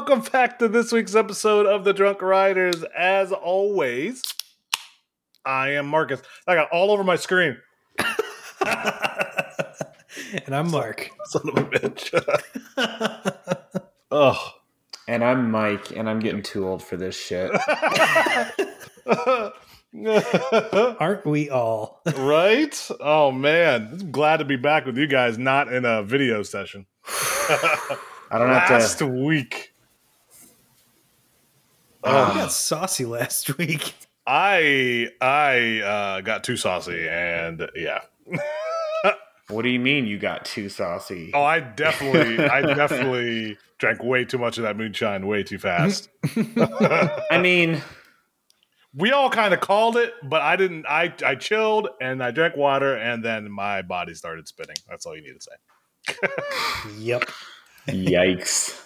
welcome back to this week's episode of the Drunk Riders. As always, I am Marcus. I got all over my screen. and I'm Mark. Son of a bitch. oh. And I'm Mike, and I'm getting too old for this shit. Aren't we all? right? Oh man, I'm glad to be back with you guys, not in a video session. I don't have to. Last to. week, Oh, we got saucy last week. I I uh, got too saucy, and yeah. What do you mean you got too saucy? Oh, I definitely, I definitely drank way too much of that moonshine way too fast. I mean, we all kind of called it, but I didn't. I I chilled and I drank water, and then my body started spinning. That's all you need to say. Yep. yikes.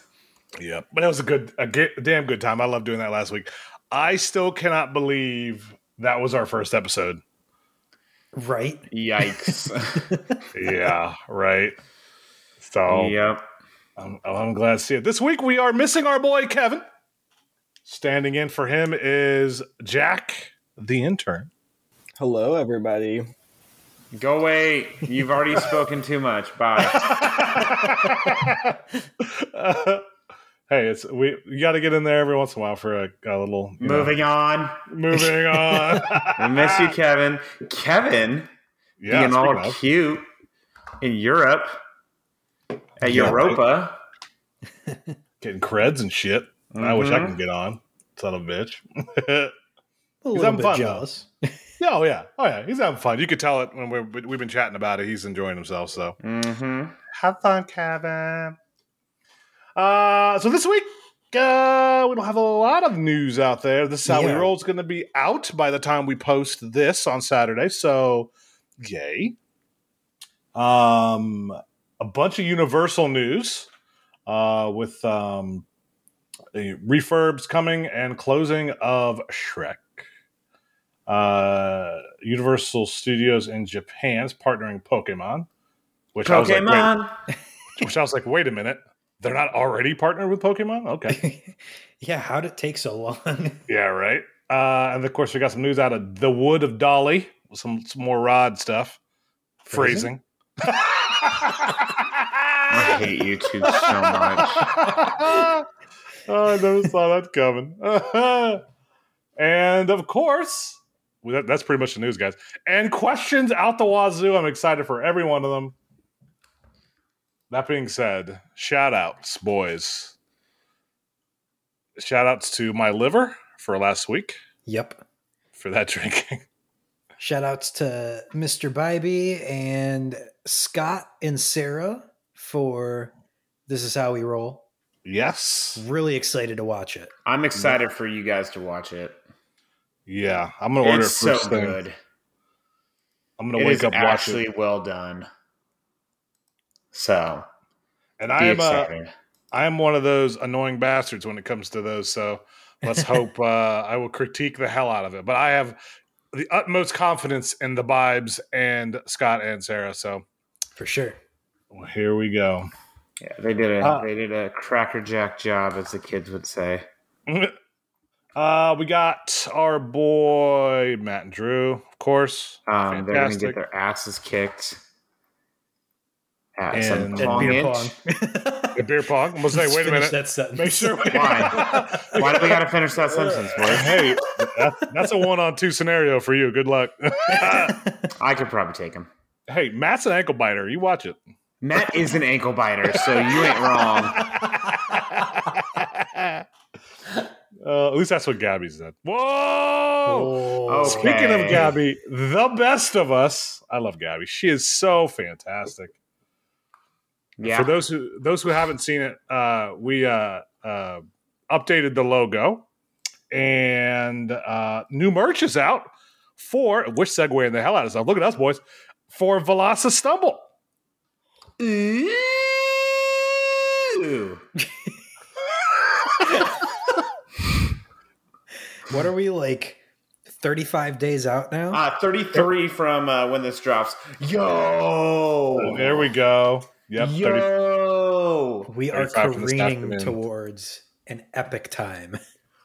Yep. But it was a good, a, ga- a damn good time. I love doing that last week. I still cannot believe that was our first episode. Right. Yikes. yeah. Right. So Yep. I'm, I'm glad to see it. This week we are missing our boy Kevin. Standing in for him is Jack, the intern. Hello, everybody. Go away. You've already spoken too much. Bye. Uh, hey, it's we. You got to get in there every once in a while for a, a little you know, Moving on. moving on. I miss you, Kevin. Kevin yeah, being all speaking of. cute in Europe at Yeah, Europa. getting creds and shit. I wish I Mhm. could get on. Son of a bitch. A little having bit fun, jealous. yeah, oh yeah, oh yeah. He's having fun. You could tell it when we're, we've been chatting about it. He's enjoying himself. So Mm-hmm. have fun, Kevin. Uh, so this week. Uh, we don't have a lot of news out there. The we Yeah. roll is going to be out by the time we post this on Saturday. So, yay! Um, a bunch of Universal news uh, with um, refurbs coming and closing of Shrek. Uh, Universal Studios in Japan's partnering Pokemon, which I was like, wait, Pokemon. which I was like, wait a minute, they're not already partnered with Pokemon? Okay, yeah, how'd it take so long? yeah, right. Uh, and of course, we got some news out of the Wood of Dolly, some some more Rod stuff, phrasing. Phrasing? I hate you two so much. oh, I never saw that coming. and of course, that's pretty much the news, guys. And questions out the wazoo. I'm excited for every one of them. That being said, shout outs, boys. Shout outs to my liver for last week yep. for that drinking. Shout outs to Mr. Bybee and Scott and Sarah for This Is How We Roll. yes. Really excited to watch it. I'm excited for you guys to watch it. Yeah. I'm going to order It's it so thing. good. I'm gonna is wake up, watch actually it. well done. So And I am. I am one of those annoying bastards when it comes to those. So let's hope uh, I will critique the hell out of it. But I have the utmost confidence in the Bibes and Scott and Sarah. So For sure. well, here we go. yeah, they did a uh, they did a crackerjack job, as the kids would say. Uh, we got our boy Matt and Drew, of course. Um, they're going to get their asses kicked at And- some And pong beer inch. pong. The beer pong. I'm gonna say, Let's wait a finish minute. That sentence. Make sure. We- Why? Why do we got to finish that sentence, boys? hey, that, that's a one-on-two scenario for you. Good luck. I could probably take him. hey, Matt's an ankle biter. You watch it. Matt is an ankle biter, so you ain't wrong. Uh, at least that's what Gabby said. Whoa! Oh, Okay. Speaking of Gabby, the best of us. I love Gabby. She is so fantastic. Yeah. For those who those who haven't seen it, uh, we uh, uh, updated the logo, and uh, new merch is out for which segue in the hell out of stuff. Look at us, boys, for Velocity Stumble. Ooh. what are we like? Thirty-five days out now. Uh, 33 from uh, when this drops. Yo. There we go. Yep, 30, Yo. we are 35 from this careening towards an epic time.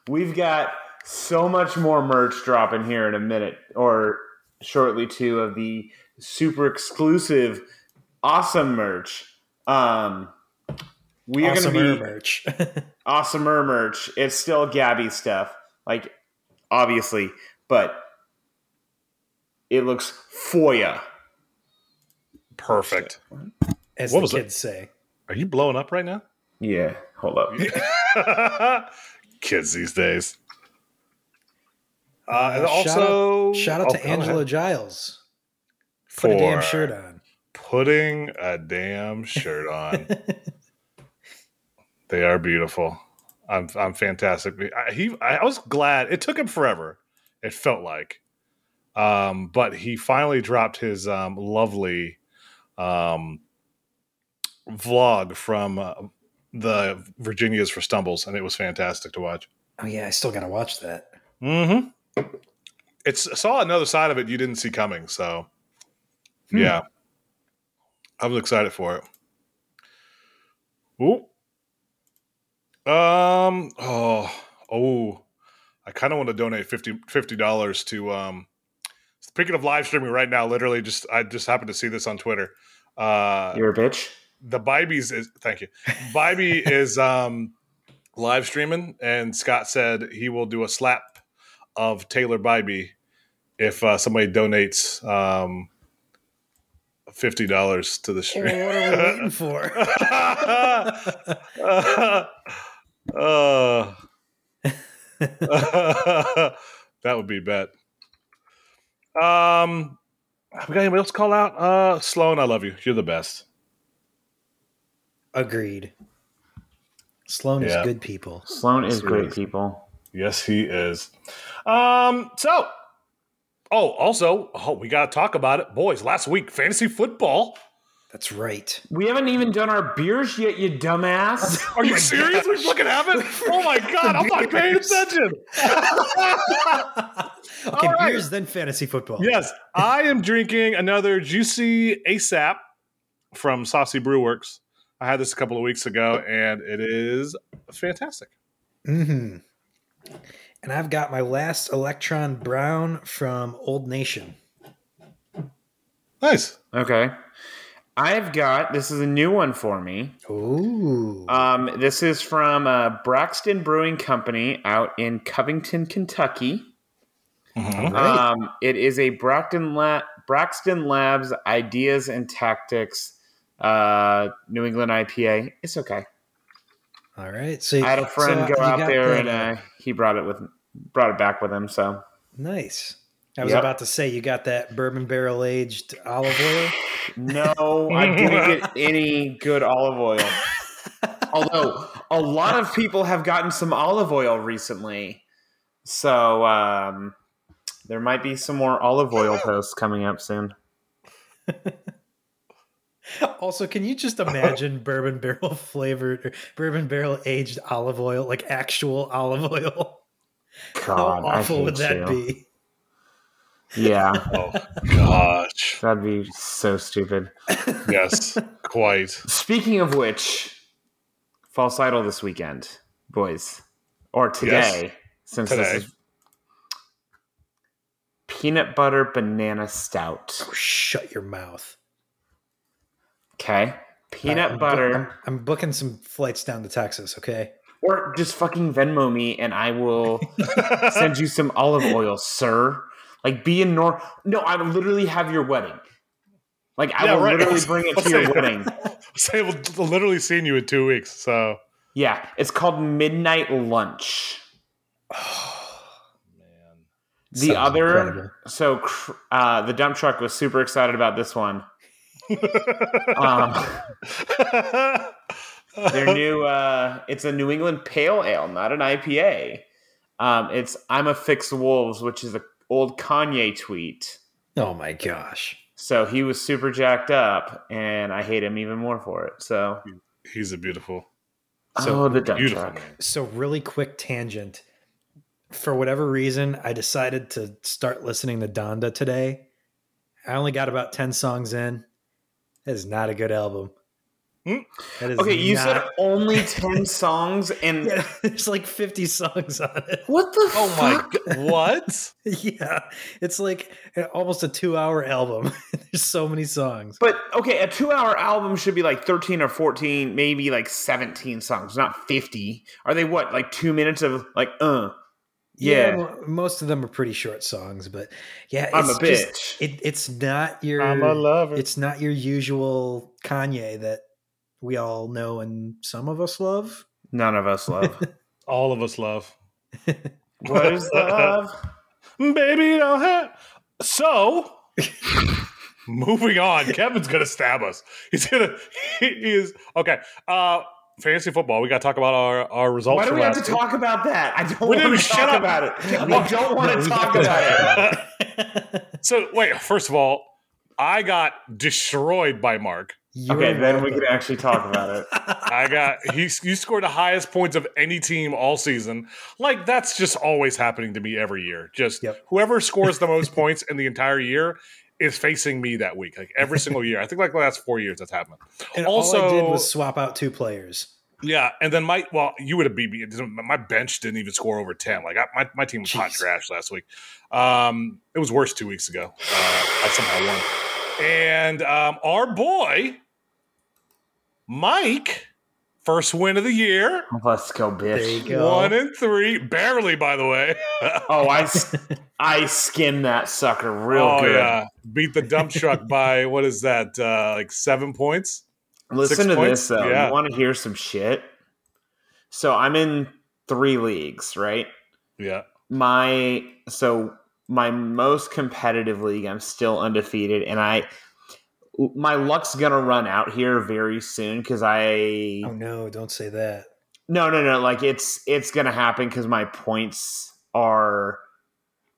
We've got so much more merch dropping here in a minute or shortly too of the super exclusive awesome merch. Um we are awesome going to be merch. awesomer merch. It's still Gabby stuff, like obviously, but it looks foya. Perfect. As What the was it? kids say. Are you blowing up right now? Yeah, hold up. Kids these days. Uh, and Uh, shout also, Shout out oh, to go ahead. Angela Giles. Put a damn shirt on. Putting a damn shirt on. they are beautiful. I'm I'm fantastic. I, he I was glad it took him forever. It felt like, um, but he finally dropped his um, lovely um, vlog from uh, the Virginia's for Stumbles, and it was fantastic to watch. oh yeah, I still gotta watch that. Mm-hmm. It's saw another side of it you didn't see coming, so Hmm. yeah, I was excited for it. Ooh. Um. Oh. Oh. I kind of want to donate 50 dollars to. Um. Speaking of live streaming right now, literally just I just happened to see this on Twitter. Uh, You're a bitch. The Bybie's is thank you. Bybie is um live streaming, and Scott said he will do a slap of Taylor Bybie if uh, somebody donates um fifty dollars to the Oh, stream. what are we waiting for? uh, that would be bet. Um, we got anybody else call out? Uh, Sloan, I love you. You're the best. Agreed. Sloan Yeah. is good people. Sloan is Yes, he great is. people. Yes, he is. Um, so oh, also, oh, we gotta talk about it. Boys, last week, fantasy football. That's right. We haven't even done our beers yet, you dumbass. Are you my serious? We gosh. fucking haven't? Oh my god, I'm not paying attention. okay, All right. beers then fantasy football. yes, I am drinking another juicy ASAP from Saucy Brew Works. I had this a couple of weeks ago, and it is fantastic. Mm-hmm. And I've got my last Electron Brown from Old Nation. Nice. Okay. I've got this is a new one for me. Ooh. Um, this is from uh, Braxton Brewing Company out in Covington, Kentucky. Mhm. Um, it is a Braxton, La- Braxton Labs Ideas and Tactics uh, New England IPA. It's okay. All right. So I had a friend so go out there the- and uh, he brought it with brought it back with him. So nice. I was Yep. about to say you got that bourbon barrel aged olive oil. no, I didn't get any good olive oil. Although a lot of people have gotten some olive oil recently, so um, there might be some more olive oil posts coming up soon. Also, can you just imagine bourbon barrel flavored or bourbon barrel aged olive oil, like actual olive oil? God, How awful I would that you. be? Yeah, Oh gosh. that'd be so stupid. Yes, quite. Speaking of which, false idol this weekend, boys, or today, since Today. this is peanut butter banana stout. Oh, shut your mouth. Okay, peanut I'm bu- butter, I'm, I'm booking some flights down to Texas. Okay. or just fucking Venmo me, and I will send you some olive oil, sir. Like be in nor. No, I will literally have your wedding. Like I Yeah, will right. literally bring it to your wedding. Say we'll literally seeing you in two weeks. So Yeah, it's called midnight lunch. man. The Sounds other, incredible. so uh, the dump truck was super excited about this one. Um, their new, uh, it's a New England Pale Ale, not an IPA. Um, it's "I'm a Fix Wolves," which is an old Kanye tweet. Oh my gosh. So he was super jacked up, and I hate him even more for it. So, He's a beautiful, oh, the beautiful truck. man. So, really quick tangent. For whatever reason, I decided to start listening to Donda today. I only got about 10 songs in. That is not a good album. That is Okay, you said only 10 songs and yeah, there's like 50 songs on it. what the Oh my fuck? god! What? Yeah, it's like almost a two-hour album. there's so many songs. But okay, a 2-hour album should be like 13 or 14, maybe like 17 songs, not 50. Are they what? Like 2 minutes of like uh Yeah. mo- most of them are pretty short songs, but yeah, I'm a it's just- bitch. it, it's not your I'm a lover. it's not your usual Kanye that we all know and some of us love. None of us love. All of us love. what is love? Baby, don't have. So, moving on. Kevin's gonna stab us. He's gonna. He, he is okay. Uh, fantasy football. We got to talk about our our results. Why do from we have to week. talk about that? I don't We want didn't- to shut talk up. about it. I don't want to talk about it. So wait. First of all, I got destroyed by Mark. You're Okay, then we can actually talk about it. I got he. You scored the highest points of any team all season. Like that's just always happening to me every year. Just Yep. whoever scores the most points in the entire year is facing me that week. Like every single year. I think like the last four years that's happened. And all I did Also- was swap out two players. Yeah, and then my well, you would have beat me. My bench didn't even score over ten. Like I, my my team was hot trash last week. Um, it was worse two weeks ago. Uh, I somehow won, and um, our boy Mike, first win of the year, Let's go, There you bitch. go. one and three, barely by the way. Oh, I I skimmed that sucker real oh good. yeah, beat the dump truck by what is that? Uh, like seven points. Listen Six to points? this though. Yeah. You want to hear some shit? So I'm in three leagues, right? Yeah. My so my most competitive league, I'm still undefeated, and I my luck's gonna run out here very soon because I Oh no, don't say that. no no no like it's it's gonna happen because my points are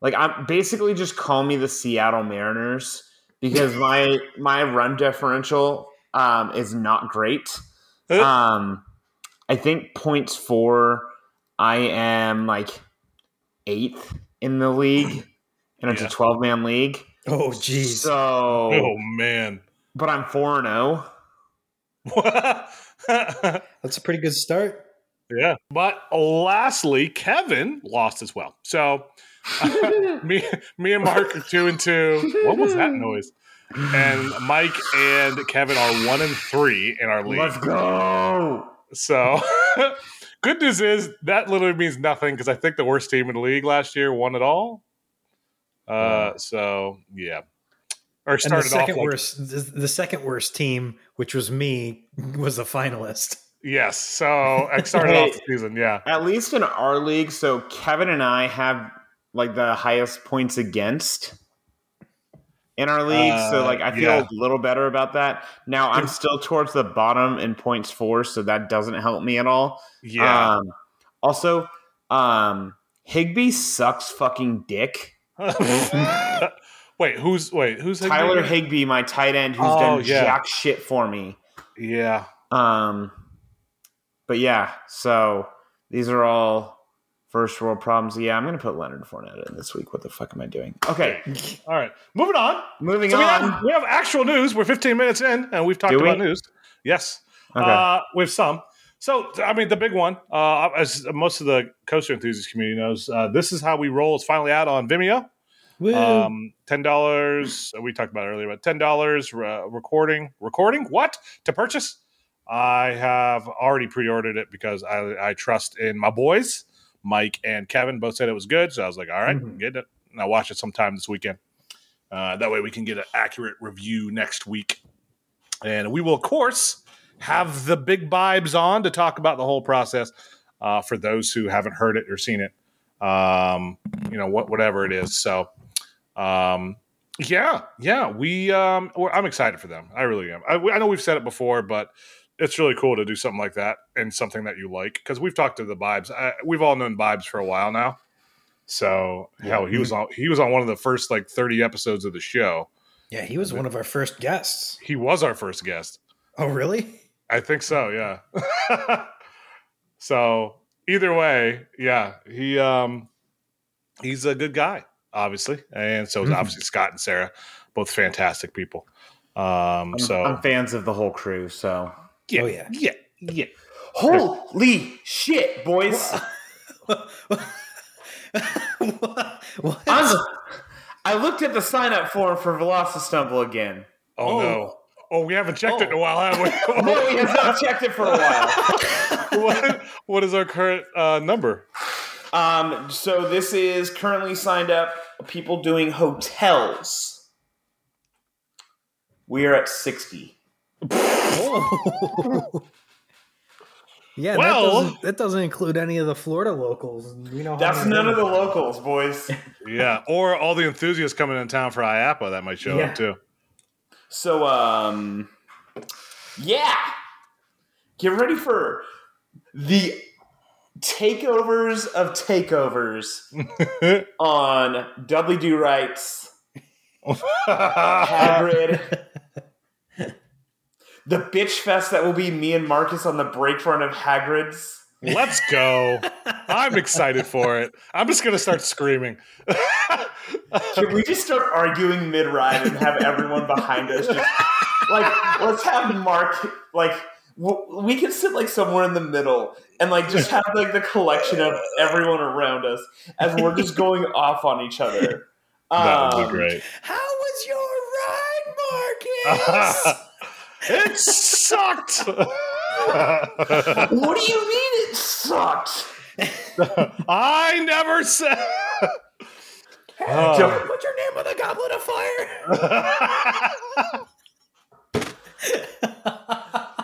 like I'm basically just call me the Seattle Mariners because my my run differential um is not great. Um I think points for I am like eighth in the league and it's Yeah. a 12 man league. Oh jeez. So Oh man. But I'm 4 and oh. 0. That's a pretty good start. Yeah. But lastly, Kevin lost as well. So me, me and Mark are two and two. What was that noise? And Mike and Kevin are one and three in our league. Let's go. So good news is that literally means nothing because I think the worst team in the league last year won it all. Uh, so yeah, or And the started off second like, worst, the, the second worst team, which was me, was a finalist. yes. So I started Hey. off the season. Yeah, At least in our league, so Kevin and I have like the highest points against in our league. so Uh, like I feel yeah. a little better about that. Now I'm still towards the bottom in points four so that doesn't help me at all. yeah. Um, also, um, Higbee sucks fucking dick. wait, who's wait who's Tyler? Higbee, my tight end, who's Oh, done yeah. jack shit for me. Yeah, Um, but yeah, so these are all first world problems. Yeah, I'm gonna put Leonard Fournette in this week. What the fuck am I doing? Okay, all right. Moving on. moving So we on. have, we have actual news. We're 15 minutes in, and we've talked we? about news. Yes, Okay. uh, with some. So, I mean, the big one, uh, as most of the coaster enthusiast community knows, uh, this is how we roll. It's finally out on Vimeo. Woo. Um, ten dollars. We talked about earlier, but ten dollars uh, recording. Recording what to purchase? I have already pre-ordered it because I, I trust in my boys, Mike and Kevin. Both said it was good, so I was like, all right, Mhm. get it. And I'll watch it sometime this weekend. Uh, that way, we can get an accurate review next week, and we will, of course, have the big vibes on to talk about the whole process uh, for those who haven't heard it or seen it. Um, you know, what whatever it is. So um yeah yeah we um we're, i'm excited for them. I really am. I, I know we've said it before but it's really cool to do something like that and something that you like because we've talked to the vibes I, we've all known vibes for a while now. So hell he was on he was on one of the first like 30 episodes of the show. Yeah, he was one of our first guests. he was our first guest. Oh, really? i think so yeah. So either way yeah he um he's a good guy obviously and so is Mhm. obviously scott and sarah both fantastic people um I'm, so I'm fans of the whole crew. So yeah, Oh, yeah. yeah, yeah. Holy shit, boys! what? I'm, I looked at the sign up form for Velocistumble again. Oh, Oh. no. Oh, we haven't checked it in a Oh. while, have we? No, we have not checked it for a while. what, what is our current uh, number? Um, so this is currently signed up people doing hotels. We are at 60. Oh. yeah, Well- that, doesn't, that doesn't include any of the Florida locals. We know That's none of the them- locals, boys. Yeah, or all the enthusiasts coming in town for IAAPA that might show Yeah. up too. So, um, yeah. Get ready for the takeovers of takeovers on Dudley Do Rights, Hagrid. the bitch fest that will be me and Marcus on the break front of Hagrid's. Let's go. I'm excited for it. I'm just going to start screaming. Can we just start arguing mid ride and have everyone behind us? Just, like, let's have Mark, like, we can sit like somewhere in the middle and like just have like the collection of everyone around us as we're just going off on each other. that would Um, be great. How was your ride, Marcus? it sucked. What do you mean it sucked? I never said. Don't- What's your name on the Goblet of Fire?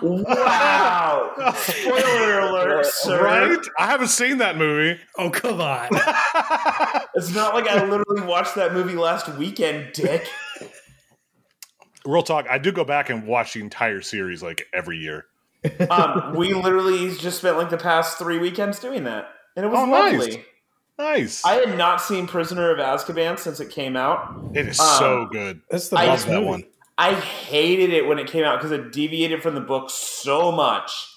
Wow! Spoiler alert, sir. right? I haven't seen that movie. Oh, come on. It's not like I literally watched that movie last weekend, dick. Real talk. I do go back and watch the entire series like every year. Um, we literally just spent like the past three weekends doing that, and it was Oh, lovely. Nice. I had not seen Prisoner of Azkaban since it came out. it is um, so good. That's the I best Love that movie. one. I hated it when it came out because it deviated from the book so much,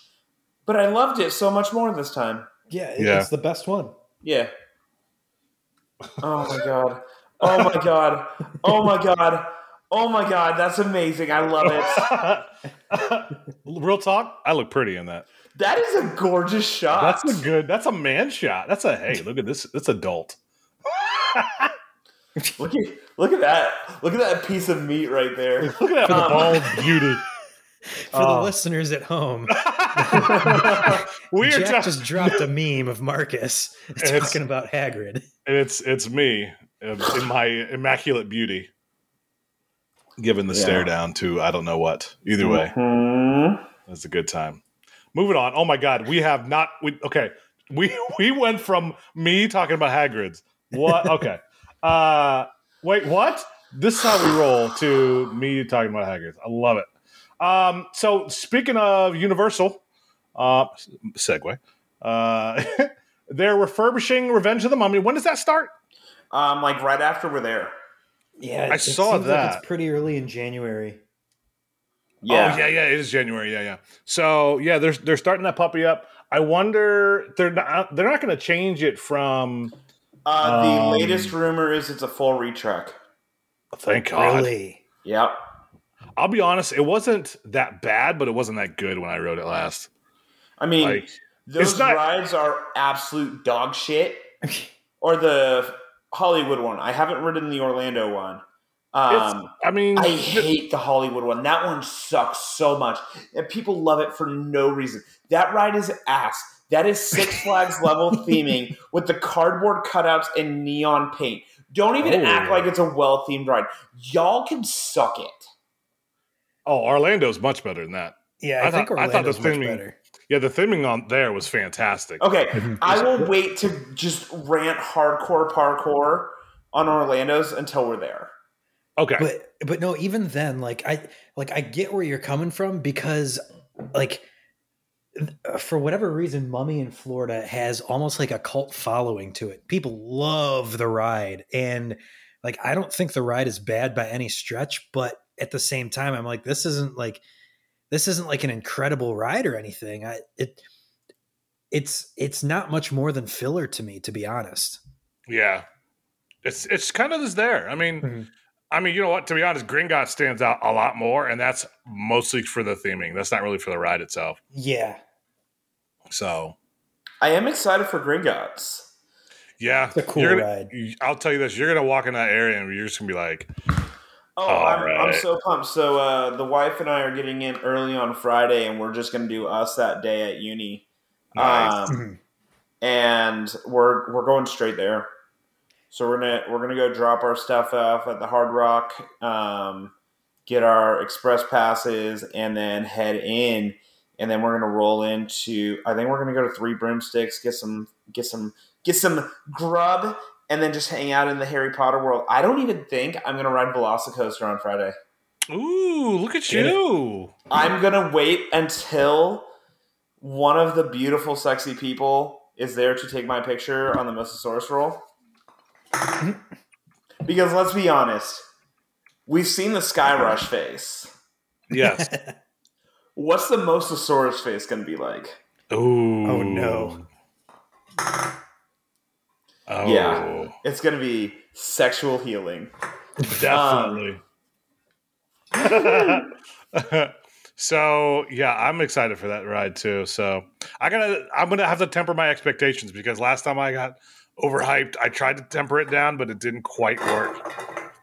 but I loved it so much more this time. Yeah, it- Yeah. it's the best one. Yeah. Oh my god. Oh my god. Oh my god. Oh my god. That's amazing. I love it. Real talk. I look pretty in that. That is a gorgeous shot. That's a good. That's a man shot. That's a hey. Look at this. It's adult. Look at look at that. Look at that piece of meat right there. Look at that Um, bald beauty. For the Oh. listeners at home, we are Jack just, just dropped a meme of Marcus It's- talking about Hagrid. it's it's me um, in my immaculate beauty, giving the Yeah. stare down to I don't know what. Either way, Mhm. that's a good time. Moving on. Oh my God, we have not. We okay. We we went from me talking about Hagrid's. What? Okay. Uh, wait. What? This is how we roll. To me talking about Hagrid's. I love it. Um, so speaking of Universal, uh, segue. Uh, they're refurbishing Revenge of the Mummy. When does that start? Um, like right after we're there. Yeah, I it saw seems like that. it's pretty early in January. Yeah. Oh yeah, yeah. It is January. Yeah, yeah. So yeah, they're they're starting that puppy up. I wonder they're not they're not going to change it from. Uh, the Um, latest rumor is it's a full retrack. Thank God. Really? Yep. I'll be honest. It wasn't that bad, but it wasn't that good when I rode it last. I mean, Like those not- rides are absolute dog shit. Or the Hollywood one. I haven't ridden the Orlando one. Um, I mean, I hate the Hollywood one. That one sucks so much. And people love it for no reason. That ride is ass. That is Six Flags level theming with the cardboard cutouts and neon paint. Don't even Oh. act like it's a well themed ride. Y'all can suck it. oh, Orlando's much better than that. Yeah, I, I think thought- I thought Orlando's the much theming- better. Yeah, the theming on there was fantastic. Okay. I will wait to just rant hardcore parkour on Orlando's until we're there. Okay, But but no, even then, like I like I get where you're coming from because like for whatever reason, Mummy in Florida has almost like a cult following to it. People love the ride, and like I don't think the ride is bad by any stretch, but at the same time, I'm like, this isn't like this isn't like an incredible ride or anything. I it it's it's not much more than filler to me, to be honest. yeah, it's it's kind of just there. I mean, Mhm. I mean, you know what? To be honest, Gringotts stands out a lot more, and that's mostly for the theming. That's not really for the ride itself. Yeah. So, I am excited for Gringotts. yeah, It's a cool gonna- ride. I'll tell you this: you're gonna walk in that area, and you're just gonna be like, Oh, All I'm, I'm so pumped. So uh, the wife and I are getting in early on Friday, and we're just going to do us that day at uni. Nice. Um, and we're we're going straight there. So we're gonna we're gonna go drop our stuff off at the Hard Rock, um, get our express passes, and then head in. And then we're gonna roll into. I think we're gonna go to Three Broomsticks, get some get some get some grub, and then just hang out in the Harry Potter world. I don't even think I'm gonna ride Velocicoaster on Friday. "Ooh, look at you!" I'm gonna wait until one of the beautiful, sexy people is there to take my picture on the Mosasaurus roll. because let's be honest, we've seen the Skyrush face. Yes. What's the Mosasaurus face gonna be like? Ooh. Oh, no. Oh, Yeah. It's gonna be sexual healing. definitely. so yeah, I'm excited for that ride too. So I gotta, I'm gonna have to temper my expectations because last time I got overhyped, I tried to temper it down, but it didn't quite work.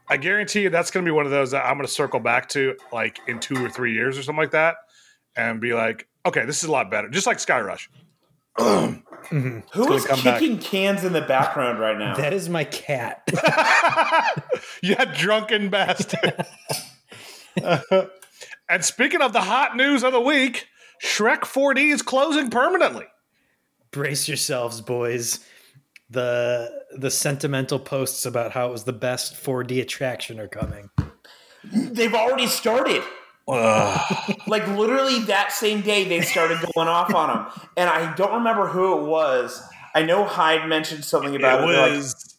I guarantee you that's gonna be one of those that I'm gonna circle back to like in two or three years or something like that, and be like, okay, this is a lot better, just like Skyrush. Mhm. Who gonna is come back. kicking cans in the background right now? That is my cat. yeah, drunken bastard. and speaking of the hot news of the week, Shrek 4D is closing permanently. Brace yourselves, boys. The the sentimental posts about how it was the best 4D attraction are coming. They've already started. Like literally that same day they started going off on them, and i don't remember who it was i know hyde mentioned something about it, it They're like, was.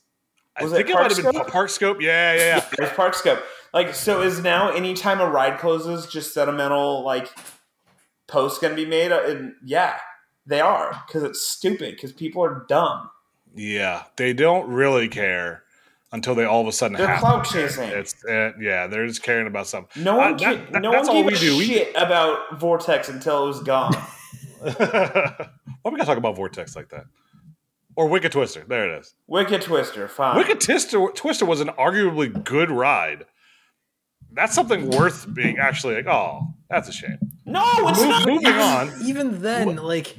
I think it it, might have been Parkscope? Park Scope. Yeah, yeah, yeah. there's park scope like so is now anytime a ride closes just sentimental like posts gonna be made Uh, and yeah they are because it's stupid because people are dumb Yeah, they don't really care until they all of a sudden they're have. clout chasing It's uh, yeah, they're just caring about something. no one, Uh, ca- that- that- no that's one all gave we a do. We- shit about vortex until it was gone Why we gotta talk about Vortex like that? Or Wicked Twister. There it is. wicked twister fine Wicked Twister, Twister was an arguably good ride. That's something worth being actually like, oh, that's a shame. no it's Move- not moving on. Even then, like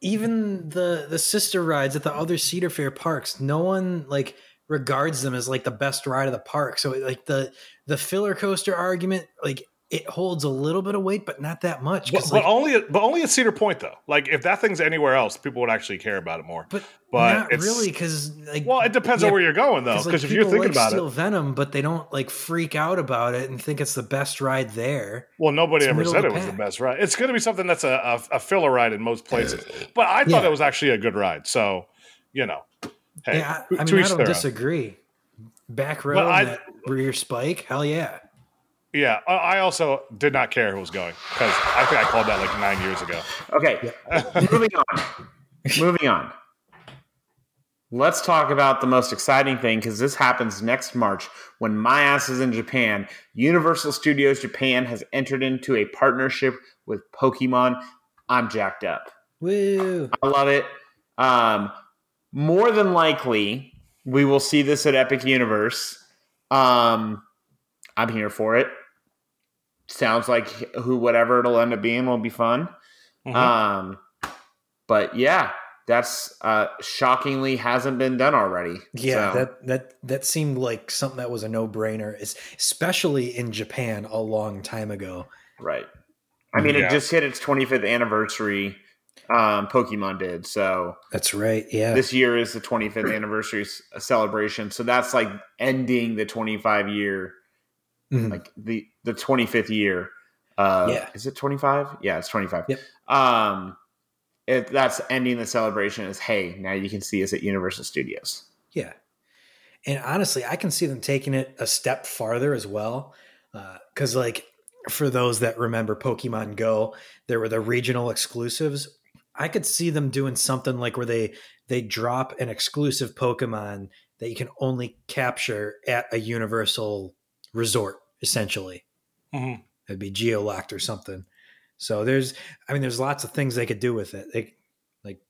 even the the sister rides at the other Cedar Fair parks, no one like regards them as like the best ride of the park. So like the the filler coaster argument, like it holds a little bit of weight, but not that much. But, 'cause, but like, only at, but only at Cedar Point though. Like if that thing's anywhere else, people would actually care about it more. but, but not it's- really because like Well, it depends yeah, on where you're going though. Because like, if you're thinking like about Steel it, Venom, but they don't like freak out about it and think it's the best ride there. well, nobody it's ever said it was the best ride. It's going to be something that's a, a, a filler ride in most places. But I thought Yeah. it was actually a good ride. So you know, hey, yeah, I, I mean, I don't their own. disagree. Back row, I- rear spike, hell yeah. Yeah, I I also did not care who was going because I think I called that like nine years ago. Okay, moving on. moving on. Let's talk about the most exciting thing because this happens next March when my ass is in Japan. Universal Studios Japan has entered into a partnership with Pokemon. I'm jacked up. Woo! I love it. Um, more than likely, we will see this at Epic Universe. Um, I'm here for it. Sounds like who whatever it'll end up being will be fun. Mhm. Um, but yeah, that's uh, shockingly hasn't been done already. Yeah, So, that that that seemed like something that was a no brainer, especially in Japan a long time ago. right. I mean, Yeah. it just hit its 25th anniversary. Um, Pokemon did so. That's right. Yeah, this year is the 25th anniversary celebration so that's like ending the 25 year Mhm. like the the 25th year uh Yeah. is it 25 yeah it's 25 Yep. um it, that's ending the celebration is hey now you can see us at universal studios Yeah. And honestly, I can see them taking it a step farther as well. Because, like, for those that remember Pokemon Go, there were the regional exclusives. I could see them doing something like where they they drop an exclusive Pokemon that you can only capture at a Universal resort essentially. Mhm. It'd be geolocked or something. So there's, I mean, there's lots of things they could do with it. They, like,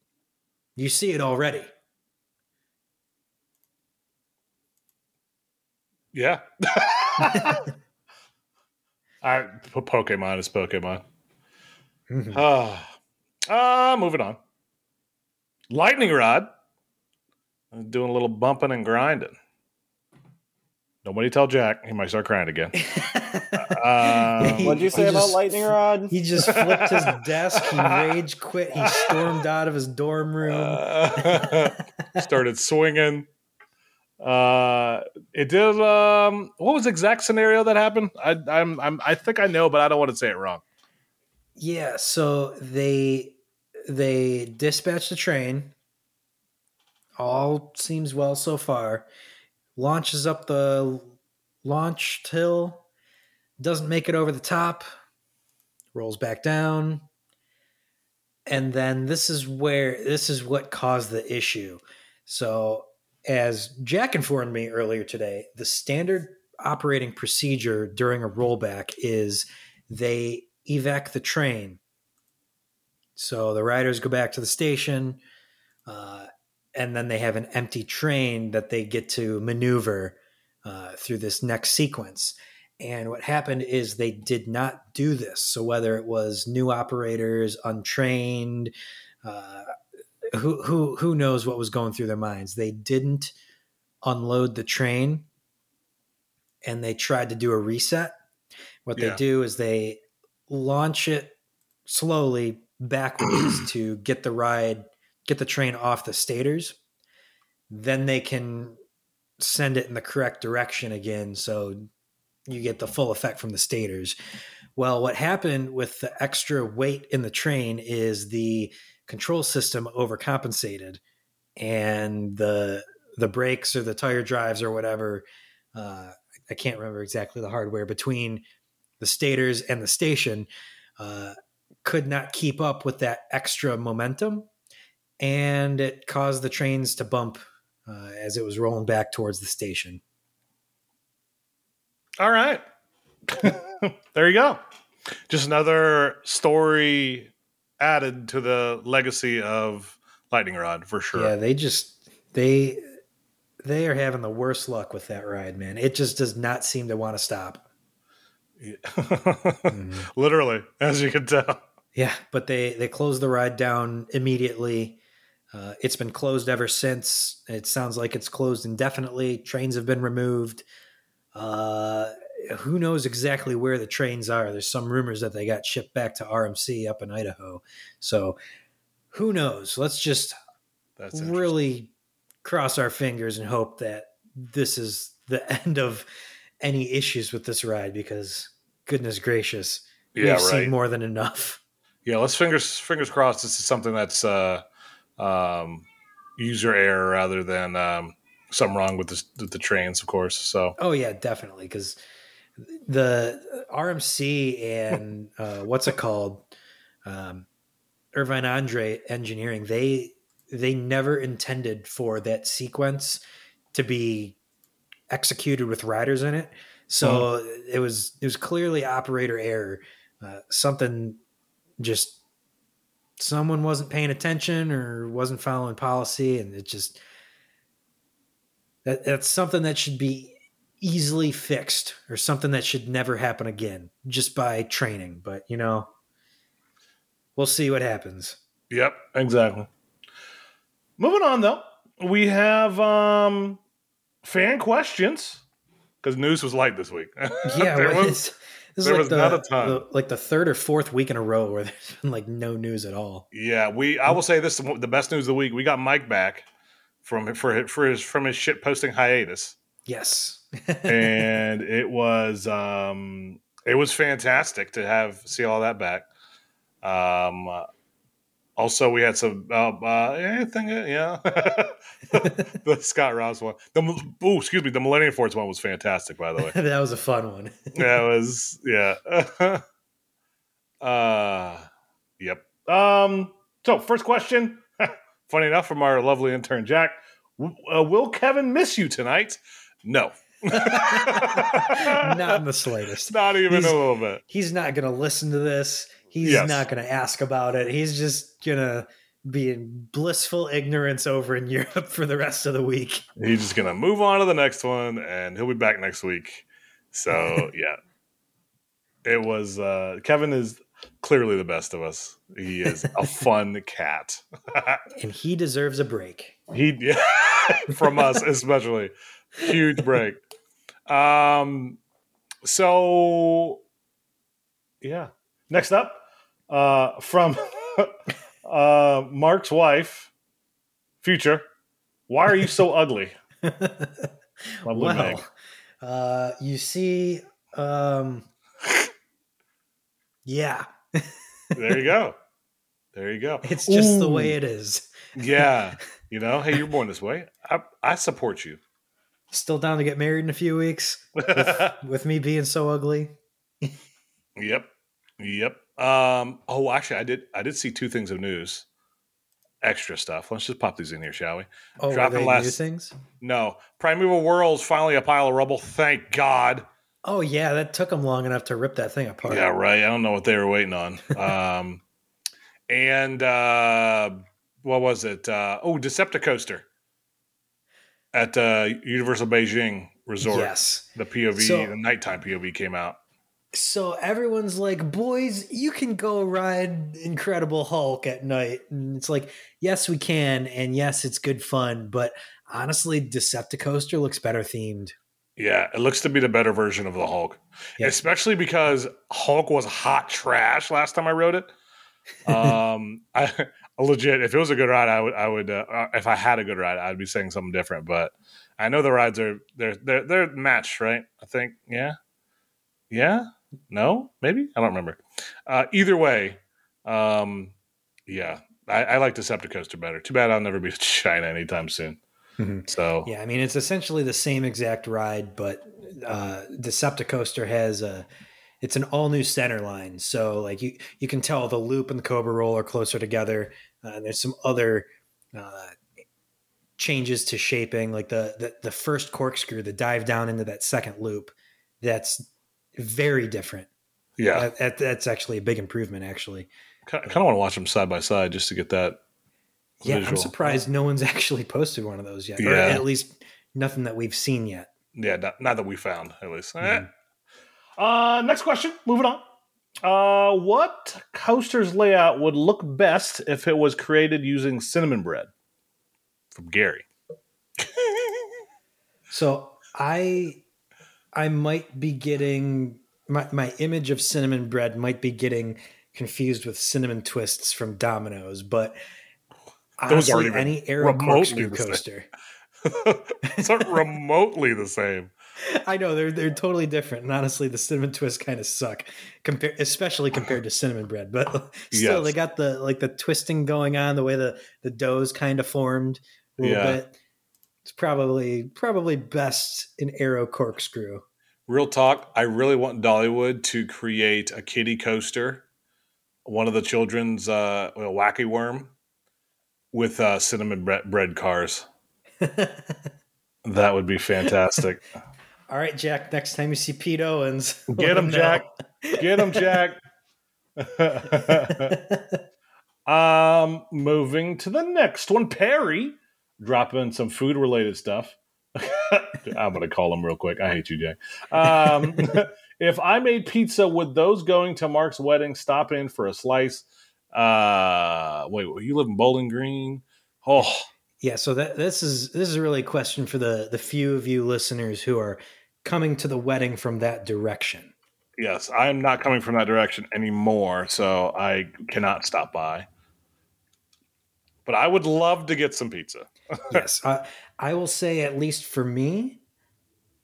you see it already. Yeah. I Pokemon is Pokemon. Mhm. Ah, uh, moving on. Lightning rod. Doing a little bumping and grinding. Nobody tell Jack. He might start crying again. Um, He- What'd you say he about just- lightning rod? He just flipped his desk. He rage quit. He stormed out of his dorm room. Uh, started swinging. Uh, it did. Um, what was the exact scenario that happened? I, I'm, I'm, I think I know, but I don't want to say it wrong. Yeah, so they they dispatch the train. All seems well so far. Launches up the launch hill, doesn't make it over the top, rolls back down. And then this is where this is what caused the issue. So as Jack informed me earlier today, the standard operating procedure during a rollback is they evac the train. So the riders go back to the station, uh, and then they have an empty train that they get to maneuver uh, through this next sequence. And what happened is they did not do this. So whether it was new operators, untrained, uh, who who who knows what was going through their minds? They didn't unload the train, and they tried to do a reset. What Yeah. they do is they launch it slowly backwards to get the ride, get the train off the stators. Then they can send it in the correct direction again. So you get the full effect from the stators. Well, what happened with the extra weight in the train is the control system overcompensated and the the brakes or the tire drives or whatever uh, I can't remember exactly the hardware between the stators and the station uh, could not keep up with that extra momentum, and it caused the trains to bump uh, as it was rolling back towards the station. All right. there you go. Just another story added to the legacy of Lightning Rod for sure. Yeah, they just they they are having the worst luck with that ride, man. It just does not seem to want to stop. Literally, as you can tell. Yeah, but they they closed the ride down immediately. Uh, it's been closed ever since. It sounds like it's closed indefinitely. Trains have been removed. Uh, who knows exactly where the trains are? There's some rumors that they got shipped back to RMC up in Idaho. So who knows? Let's just That's really cross our fingers and hope that this is the end of any issues with this ride because goodness gracious, yeah, we've right. seen more than enough. Yeah, let's fingers fingers crossed. This is something that's uh, um, user error rather than um, something wrong with the, with the trains, of course. So Oh yeah, definitely. Because the RMC and uh, what's it called, um, Irvine Andre Engineering, they they never intended for that sequence to be executed with riders in it. So it was it was clearly operator error. Uh, something just someone wasn't paying attention or wasn't following policy, and it just that that's something that should be easily fixed or something that should never happen again just by training. But you know, we'll see what happens. Yep, exactly. Moving on though, we have um fan questions because news was light this week. Yeah, There was- this is there like was the, not a ton. the- like the third or fourth week in a row where there's been like no news at all. yeah, we. I will say this: the best news of the week. We got Mike back from for for his from his shit posting hiatus, Yes. and it was um it was fantastic to have see all that back. Um. Uh, also, we had some uh, uh anything, yeah. the Scott Ross one. The oh, excuse me, the Millennium Force one was fantastic, by the way. that was a fun one. that was yeah. uh yep. Um so first question, funny enough from our lovely intern Jack, uh, will Kevin miss you tonight? No. not in the slightest. Not even He's- a little bit. He's not going to listen to this. He's Yes. not going to ask about it. He's just going to be in blissful ignorance over in Europe for the rest of the week. He's just gonna move on to the next one, and he'll be back next week. So yeah, it was. Uh, Kevin is clearly the best of us. He is a fun cat. And he deserves a break. he yeah, from us especially huge break. Um, so yeah. Next up, uh, from uh, Mark's wife, future. Why are you so ugly? Well, uh, you see, um, yeah, There you go. There you go. it's just the way it is. Yeah. You know, hey, you're born this way. I, I support you. Still down to get married in a few weeks with me being so ugly. yep. Yep. Um, oh, actually, I did. I did see two things of news, extra stuff. Let's just pop these in here, shall we? Oh, Dropping they new last- things? No, Primeval Whirl's finally a pile of rubble. Thank God. Oh yeah, that took them long enough to rip that thing apart. Yeah, right. I don't know what they were waiting on. Um, and uh, what was it? Uh, oh, Decepticoaster at uh, Universal Beijing Resort. Yes. The POV, So- the nighttime POV came out. So everyone's like, boys, you can go ride Incredible Hulk at night. And it's like, yes, we can. And yes, it's good fun. But honestly, Decepticoaster looks better themed. Yeah, it looks to be the better version of the Hulk, Yeah. especially because Hulk was hot trash last time I rode it. Um, I legit, if it was a good ride, I would, I would, uh, uh, if I had a good ride, I'd be saying something different. But I know the rides are they're they're they're matched, right? I think, yeah, yeah, no, maybe I don't remember. Uh, either way, um, yeah, I, I like Decepticoaster better. Too bad I'll never be to China anytime soon. Mhm. So Yeah, I mean, it's essentially the same exact ride, but uh, Decepticoaster has a. It's an all new center line, so like you you can tell the loop and the Cobra roll are closer together. Uh, and there's some other uh, changes to shaping, like the, the the first corkscrew, the dive down into that second loop. That's very different. yeah, That, that- that's actually a big improvement, actually. kind of want to watch them side by side just to get that. Yeah, I'm surprised no one's actually posted one of those yet, or at least nothing that we've seen yet. Yeah, not, not that we found at least. Eh. Mhm. Uh, next question. Moving on. Uh, what coaster's layout would look best if it was created using cinnamon bread? From Gary. So I I might be getting my, my image of cinnamon bread might be getting confused with cinnamon twists from Domino's, but Those honestly, any Arrow remotely the same. coaster. it's not remotely the same. I know they're they're totally different, and honestly, the cinnamon twists kind of suck, compare especially compared to cinnamon bread. But still, Yes. they got the like the twisting going on, the way the the dough's kind of formed a little Yeah. bit. It's probably probably best an arrow corkscrew. Real talk. I really want Dollywood to create a kitty coaster, one of the children's uh, well, wacky worm, with uh, cinnamon bread, bread cars. That would be fantastic. All right, Jack. Next time you see Pete Owens, Get him. Jack. Get him, Jack. um, moving to the next one, Perry, dropping some food related stuff. I'm gonna call him real quick. I hate you, Jay. Um, if I made pizza, would those going to Mark's wedding stop in for a slice? Uh, wait, you live in Bowling Green? Oh, yeah. So that this is this is really a question for the the few of you listeners who are coming to the wedding from that direction. yes, I am not coming from that direction anymore, so I cannot stop by. But I would love to get some pizza. Yes, uh, I will say at least for me,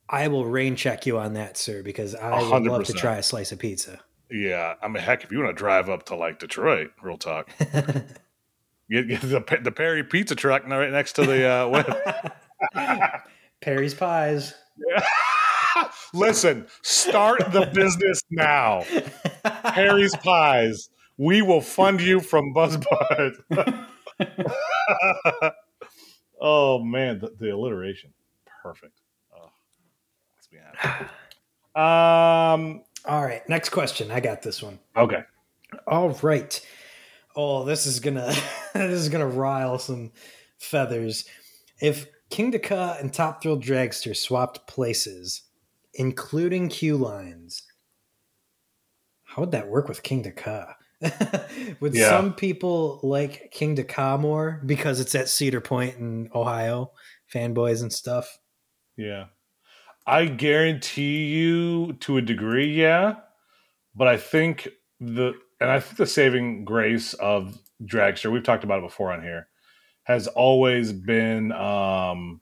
I will rain check you on that, sir, because I would love to try a slice of pizza. Yeah, I mean, heck, if you want to drive up to like Detroit, real talk, get, get the the Perry Pizza truck right next to the. Uh. Perry's Pies. Listen, start the business now. Perry's Pies. We will fund you from Buzzbud. Oh man, the, the alliteration, perfect. Oh. me happy. Um. All right, next question. I got this one. Okay. All right. Oh, this is gonna this is gonna rile some feathers. If Kingda Ka and Top Thrill Dragster swapped places, including queue lines, how would that work with Kingda Ka? would Yeah. some people like Kingda Ka more because it's at Cedar Point in Ohio, fanboys and stuff? Yeah. I guarantee you to a degree, yeah. But I think the and I think the saving grace of Dragster, we've talked about it before on here, has always been um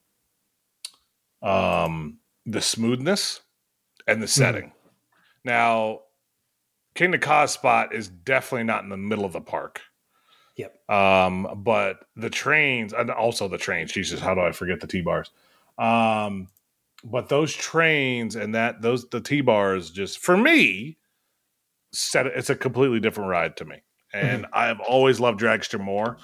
um the smoothness and the setting. Now, Kingda Ka spot is definitely not in the middle of the park. Yep. Um, but the trains and also the trains, Jesus, how do I forget the T bars? Um, but those trains and that those the T bars just for me set it's a completely different ride to me. And I have always loved Dragster more.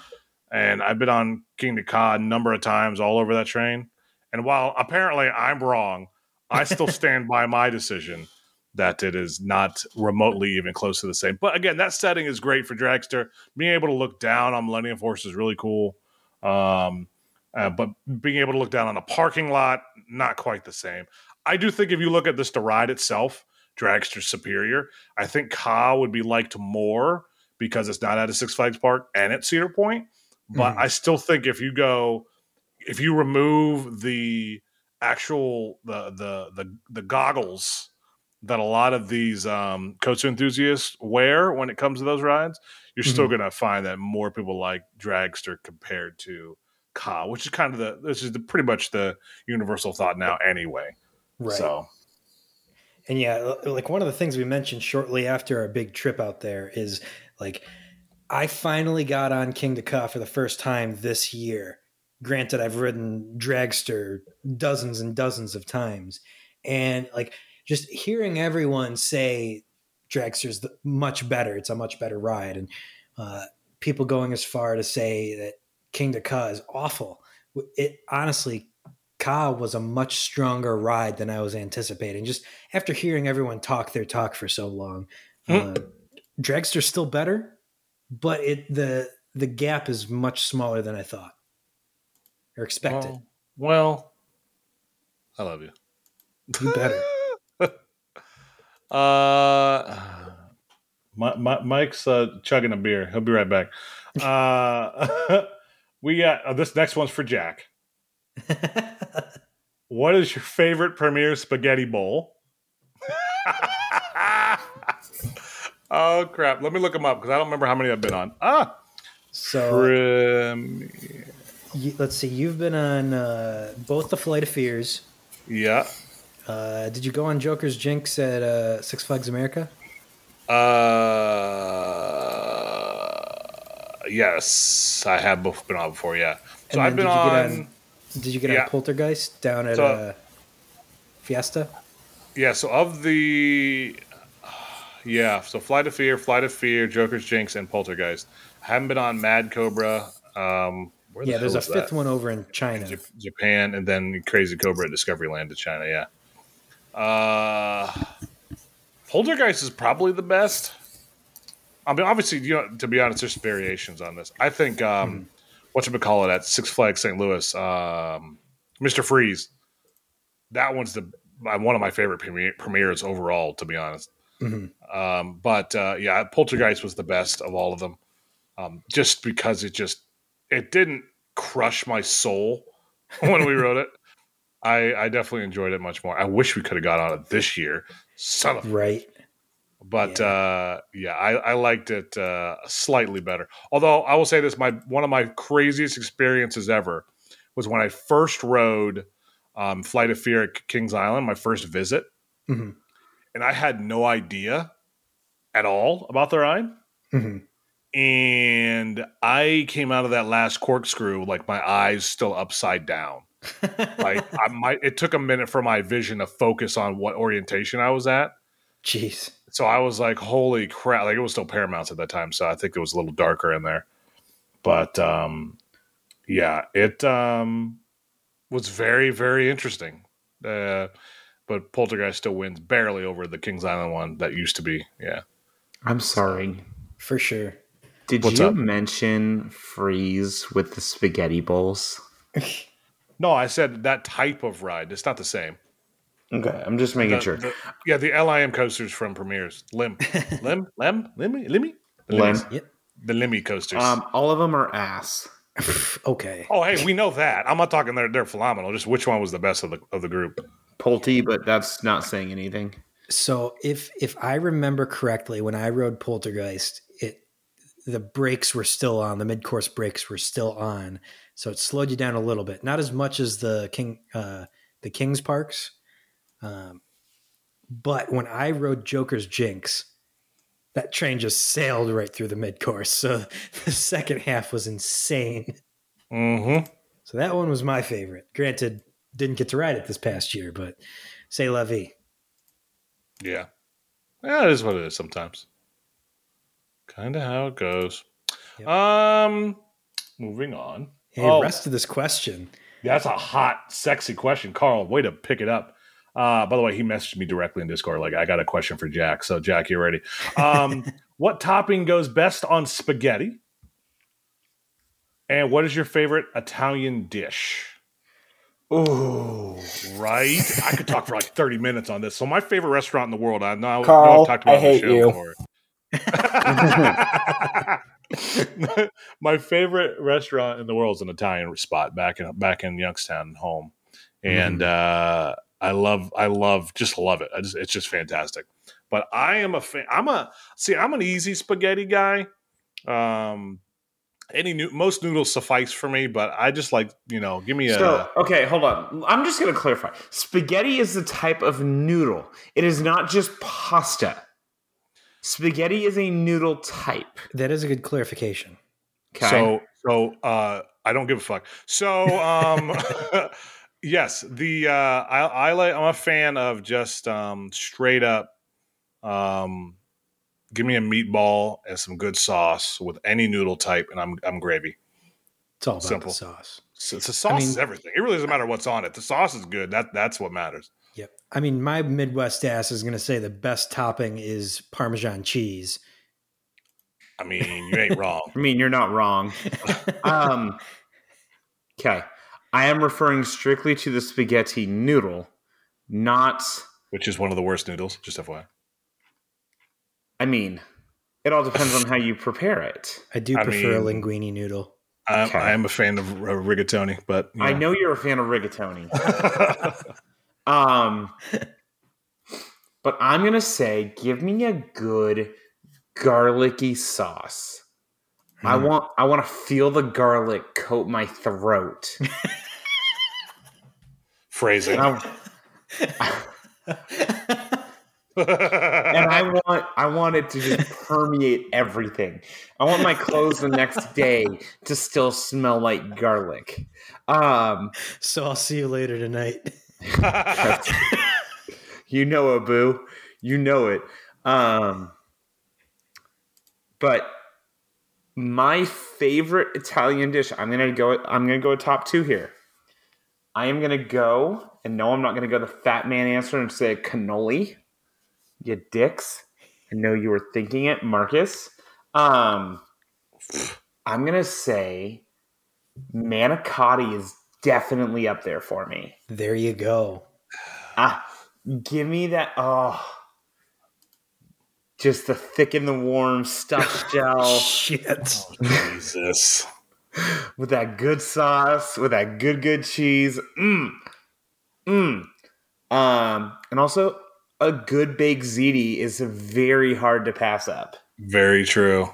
And I've been on Kingda Ka a number of times all over that train. And while apparently I'm wrong, I still stand by my decision that it is not remotely even close to the same. But again, that setting is great for Dragster. Being able to look down on Millennium Force is really cool. Um, uh, but being able to look down on a parking lot, not quite the same. I do think if you look at this, the ride itself, Dragster's superior. I think Ka would be liked more because it's not at a Six Flags park and at Cedar Point. But Mhm. I still think if you go, if you remove the actual the the the the goggles that a lot of these um, coaster enthusiasts wear when it comes to those rides, you're still going to find that more people like Dragster compared to Ka, which is kind of the this is the, pretty much the universal thought now anyway. Right. So And yeah, like one of the things we mentioned shortly after our big trip out there is like I finally got on Kingda Ka for the first time this year. Granted, I've ridden Dragster dozens and dozens of times, and like just hearing everyone say Dragster's the, much better. It's a much better ride, and uh, people going as far to say that Kingda Ka is awful. It honestly, Ka was a much stronger ride than I was anticipating. Just after hearing everyone talk their talk for so long, uh, Dragster's still better, but it the the gap is much smaller than I thought or expected. well, well, I love you. You better. Uh, my, my, Mike's uh, chugging a beer. He'll be right back. Uh, we got uh, this next one's for Jack. What is your favorite Premier spaghetti bowl? oh crap! Let me look them up because I don't remember how many I've been on. Ah, so you, let's see. You've been on uh, both the Flight of Fears. Yeah. Uh, did you go on Joker's Jinx at uh, Six Flags America? Uh, yes, I have both been on before. Yeah. So And I've been did you on. get on- Did you get Yeah. on Poltergeist down at So- uh, Fiesta? Yeah, so of the yeah, so Flight of Fear, Flight of Fear, Joker's Jinx, and Poltergeist. I haven't been on Mad Cobra. Um, where the Yeah, there's a fifth that? one over in China. Jap- Japan, and then Crazy Cobra at Discoveryland to China. Yeah, uh, Poltergeist is probably the best. I mean, obviously, you know, to be honest, there's variations on this. I think um, what you call it at Six Flags St. Louis, um, Mister Freeze. That one's the one of my favorite premiere, premieres overall, to be honest. Mhm. Um, but uh, yeah, Poltergeist was the best of all of them, um, just because it just it didn't crush my soul when we wrote it. I, I definitely enjoyed it much more. I wish we could have got on it this year, son of. Right. But Yeah. uh, yeah, I, I liked it uh, slightly better. Although I will say this, my one of my craziest experiences ever was when I first rode um, Flight of Fear at Kings Island, my first visit, Mhm. and I had no idea at all about the ride hmm and I came out of that last corkscrew like my eyes still upside down. Like I might it took a minute for my vision to focus on what orientation I was at. Jeez. So I was like, holy crap. Like it was still Paramounts at that time, so I think it was a little darker in there. But um yeah, it um was very, very interesting. Uh but Poltergeist still wins barely over the Kings Island one that used to be. Yeah. I'm sorry. For sure. Did What's you up? mention freeze with the spaghetti bowls? No, I said that type of ride. It's not the same. Okay, I'm just making The- sure. the- yeah, the LIM coasters from Premieres. Lim, Lim, Lim, Limmy, Limmy, the Lim. Limmys. Yep. the Limmy coasters. Um, all of them are ass. okay. oh, hey, we know that. I'm not talking they're they're phenomenal. Just which one was the best of the of the group? Pulte, but that's not saying anything. So if if I remember correctly, when I rode Poltergeist, it the brakes were still on, the mid course brakes were still on, so it slowed you down a little bit. Not as much as the King uh, the Kings Parks, um, but when I rode Joker's Jinx, that train just sailed right through the mid course. So the second half was insane. Mm-hmm. So that one was my favorite. Granted, didn't get to ride it this past year, but say la vie. Yeah. Yeah, it is what it is sometimes. Kind of how it goes. Yep. Um, moving on. Hey, Oh. rest of this question. That's a hot, sexy question, Carl. Way to pick it up. Uh, by the way, he messaged me directly in Discord. Like, I got a question for Jack. So, Jack, you ready? Um, what topping goes best on spaghetti? And what is your favorite Italian dish? Ooh. Right? I could talk for like 30 minutes on this. So, my favorite restaurant in the world, I know, I know Carl, I've talked about I it on the hate show you. my favorite restaurant in the world is an Italian spot back in back in Youngstown home, and uh, I love I love just love it. I just it's just fantastic. But I am a fan. I'm a see. I'm an easy spaghetti guy. Um, any new most noodles suffice for me, but I just like you know give me a So, okay, hold on. I'm just going to clarify. Spaghetti is the type of noodle. It is not just pasta. Spaghetti is a noodle type. That is a good clarification. Okay. So so uh I don't give a fuck. So um yes, the uh I I like I'm a fan of just um straight up um give me a meatball and some good sauce with any noodle type and I'm I'm gravy. It's all about Simple. the sauce. So, so sauce mean- is everything. It really doesn't matter what's on it. The sauce is good. That that's what matters. Yep. I mean, my Midwest ass is going to say the best topping is Parmesan cheese. I mean, you ain't wrong. I mean, you're not wrong. um, okay. I am referring strictly to the spaghetti noodle, not. Which is one of the worst noodles, just FYI. I mean, it all depends on how you prepare it. I do I prefer a mean- linguine noodle. I, Okay. I am a fan of uh, rigatoni, but you I know you're a fan of rigatoni. know. Um, but I'm gonna say, give me a good garlicky sauce. I Mm. want, I want to feel the garlic coat my throat. Phrasing. And I, and I want, I want it to just permeate everything. I want my clothes the next day to still smell like garlic. Um, so I'll see you later tonight. you know Abu. You know it. Um, but my favorite Italian dish, I'm gonna go. I'm gonna go top two here. I am gonna go, and no, I'm not gonna go the fat man answer and say cannoli. You dicks. I know you were thinking it, Marcus. Um, I'm gonna say manicotti is definitely up there for me. There you go. Ah, give me that. Oh, just the thick and the warm stuffed gel Shit. Jesus. with that good sauce, with that good good cheese. Mmm, mmm. Um, and also a good baked ziti is very hard to pass up. Very true.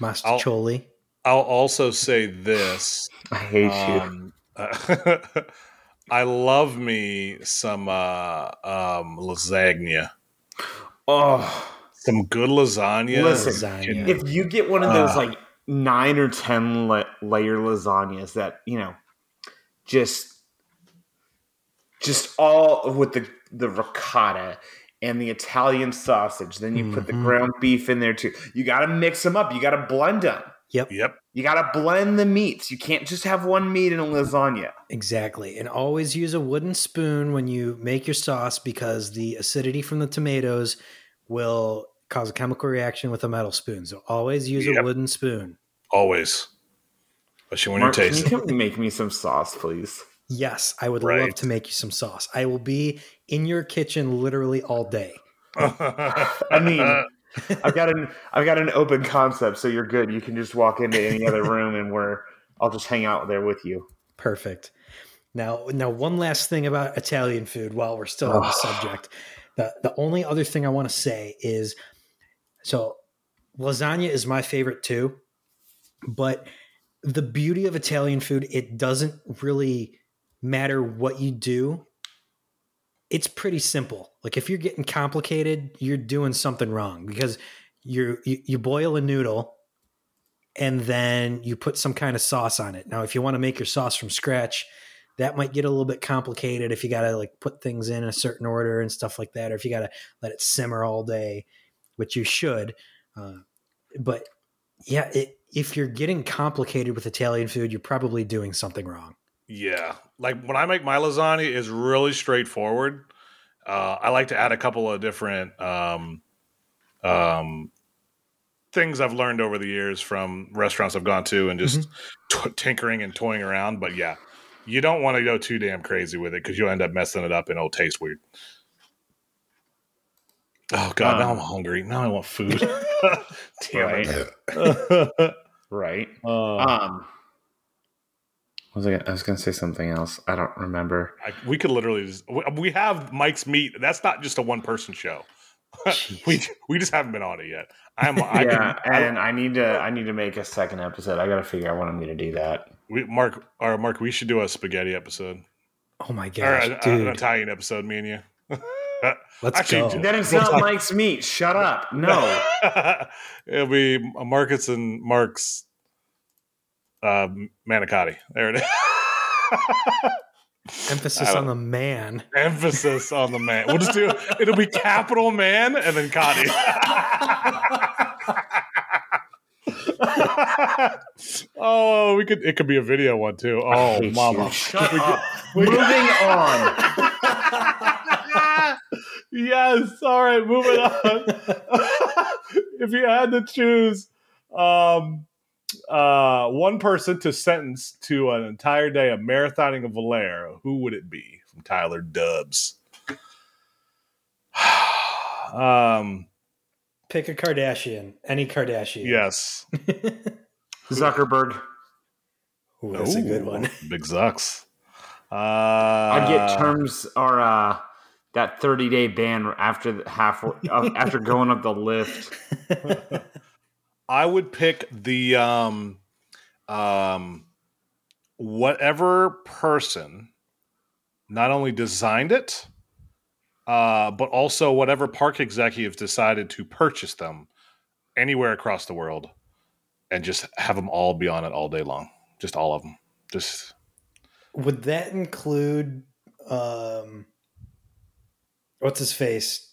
Mastacholi. I'll also say this. I hate Um, I love me some uh, um, lasagna. Oh, Some good lasagna. Listen, Lasagna. if you get one of those Ah. like nine or ten la- layer lasagnas that you know just just all with the the ricotta and the Italian sausage, then you put the Mhm. ground beef in there too. You got to mix them up. You got to blend them. Yep. Yep. You got to blend the meats. You can't just have one meat in a lasagna. Exactly. And always use a wooden spoon when you make your sauce because the acidity from the tomatoes will cause a chemical reaction with a metal spoon. So always use a wooden spoon. Always. Especially when Mark, you're can you tasting. come and make me some sauce, please? Yes, I would love to make you some sauce. I will be in your kitchen literally all day. I mean, I've got an I've got an open concept, so you're good. You can just walk into any other room, and we're I'll just hang out there with you. Perfect. Now, now one last thing about Italian food while we're still on the subject. The the only other thing I want to say is so lasagna is my favorite too, but the beauty of Italian food, it doesn't really matter what you do. It's pretty simple. Like if you're getting complicated, you're doing something wrong because you, you boil a noodle and then you put some kind of sauce on it. Now, if you want to make your sauce from scratch, that might get a little bit complicated if you got to like put things in a certain order and stuff like that, or if you got to let it simmer all day, which you should. Uh, but yeah, it, if you're getting complicated with Italian food, you're probably doing something wrong. Yeah, like when I make my lasagna is really straightforward. Uh, I like to add a couple of different um, um, things I've learned over the years from restaurants I've gone to and just t- tinkering and toying around. But yeah, you don't want to go too damn crazy with it because you'll end up messing it up and it'll taste weird. Oh god, now I'm Um, hungry. Now I want food. damn Right. it. Right. Uh, Um. What Was I, gonna, I was going to say something else. I don't remember. I, we could literally just, we, we have Mike's meat. That's not just a one person show. we we just haven't been on it yet. I'm I yeah, can, and I need to I need to make a second episode. I got to figure out when I'm going to do that. we, Mark or Mark, we should do a spaghetti episode Oh my or gosh, a- a- an dude! Italian episode. Me and you. let's actually, go. dude, Then it's We'll not talk- Mike's meat. Shut up. No. It'll be Marcus and Mark's uh, manicotti. There it is. Emphasis on the man. Emphasis on the man. We'll just do it'll be capital man and then Cotty. oh, we could it could be a video one too. Oh, mama. Shut We could- up. could- Moving on. yes. All right, moving on. if you had to choose um, uh, one person to sentence to an entire day of marathoning of Volare, who would it be? From Tyler Dubs. um, Pick a Kardashian, any Kardashian. yes. Zuckerberg. Ooh, that's a good one. Big Zucks. Uh, I'd get terms or uh, that 30 day ban after the half uh, after going up the lift. I would pick the um um whatever person not only designed it uh but also whatever park executive decided to purchase them anywhere across the world and just have them all be on it all day long just all of them just Would that include um what's his face?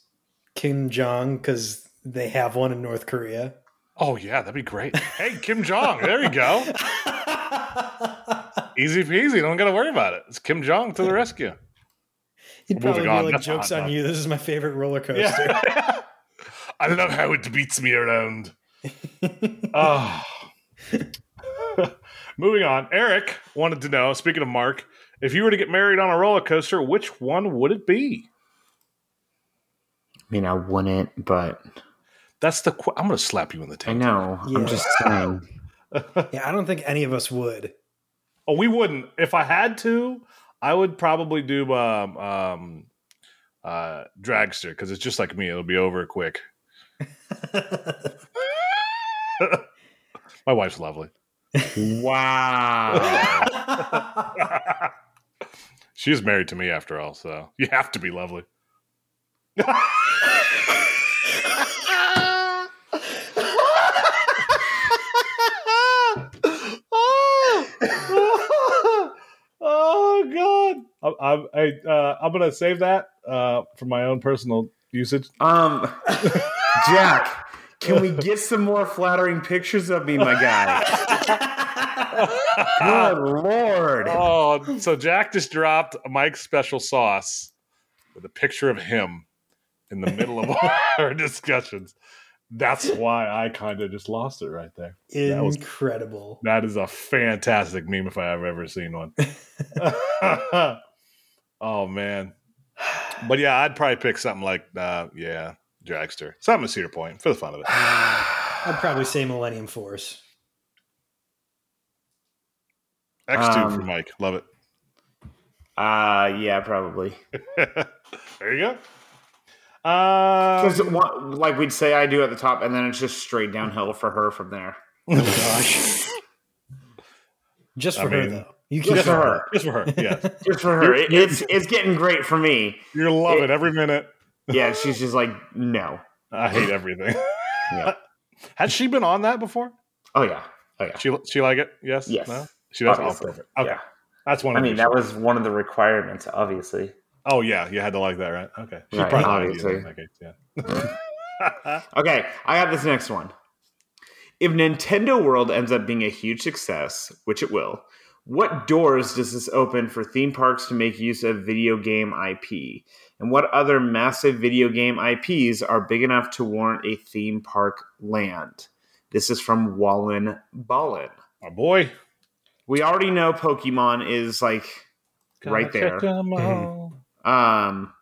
Kim Jong because they have one in North Korea. Oh yeah that'd be great hey kim jong there you go easy peasy don't gotta worry about it it's kim jong to the rescue He'd probably Moving be on. like That's jokes not on you. This is my favorite roller coaster. Yeah. I love how it beats me around. oh. Moving on. Eric wanted to know, speaking of Mark, if you were to get married on a roller coaster, which one would it be? I mean, I wouldn't, but That's the. Qu- I'm going to slap you in the tank. I taint. know. Yeah. I'm just saying. yeah, I don't think any of us would. Oh, we wouldn't. If I had to, I would probably do um, um, uh, dragster because it's just like me. It'll be over quick. My wife's lovely. Wow. She's married to me after all, so you have to be lovely. oh, oh God! I'm I'm, I, uh, I'm gonna save that uh, for my own personal usage. um, Jack, Can we get some more flattering pictures of me, my guy? Good lord. oh, so Jack just dropped Mike's special sauce with a picture of him in the middle of our discussions. That's why I kind of just lost it right there. That was- Incredible. That is a fantastic meme if I have ever seen one. oh man. But yeah, I'd probably pick something like uh yeah, Dragster. Something with Cedar Point for the fun of it. I'd probably say Millennium Force. X2 for Um, Mike. Love it. Uh yeah, probably. there you go. Um, Because like we'd say I do at the top, and then it's just straight downhill for her from there. Oh Gosh. Just I for her mean, though. You Just for her. just for her. Yeah. Just for her. It, it's it's getting great for me. You're loving every minute. Yeah, she's just like, no. I hate everything. Yeah. Has she been on that before? Oh yeah. Oh yeah. She she like it? Yes. Yes. No? She does. Oh, perfect. Okay. Yeah. That's one. I mean, that was one of the requirements, obviously. Oh yeah, you had to like that, right? Okay. She's Right, probably obviously. in that case, yeah. Okay, I got this next one. If Nintendo World ends up being a huge success, which it will, what doors does this open for theme parks to make use of video game IP? And what other massive video game IPs are big enough to warrant a theme park land? This is from Wallen Ballin. My oh, boy. We already know Pokemon is like right there. Check 'em all. Um,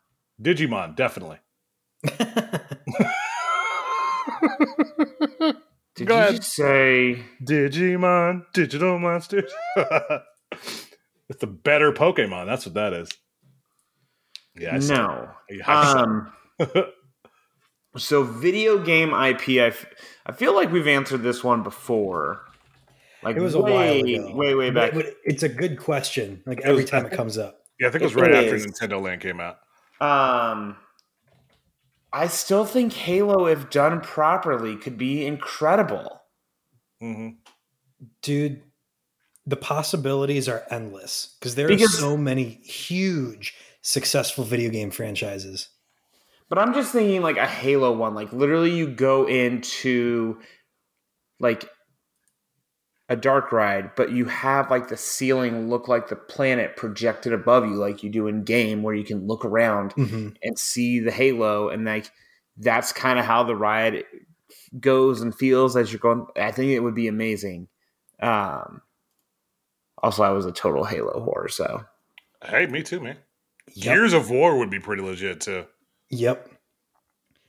Digimon, definitely. did Go you ahead. just say Digimon, digital monsters. it's the better Pokemon. That's what that is. Yeah. I no? it. I said Um. So, video game IP, I, f- I feel like we've answered this one before. Like It was a way, while ago. way, way back. But it's a good question. Like It every was- time it comes up. Yeah, I think it was it right after is. Nintendo Land came out. Um, I still think Halo, if done properly, could be incredible. Mm-hmm. Dude, the possibilities are endless because there Because- are so many huge successful video game franchises. But I'm just thinking like a Halo one. Like literally, you go into like a dark ride, but you have like the ceiling look like the planet projected above you, like you do in game, where you can look around Mhm. and see the halo and like that's kind of how the ride goes and feels as you're going i think it would be amazing um also i was a total halo whore so Hey, me too, man. Yep. Gears of War would be pretty legit too. Yep.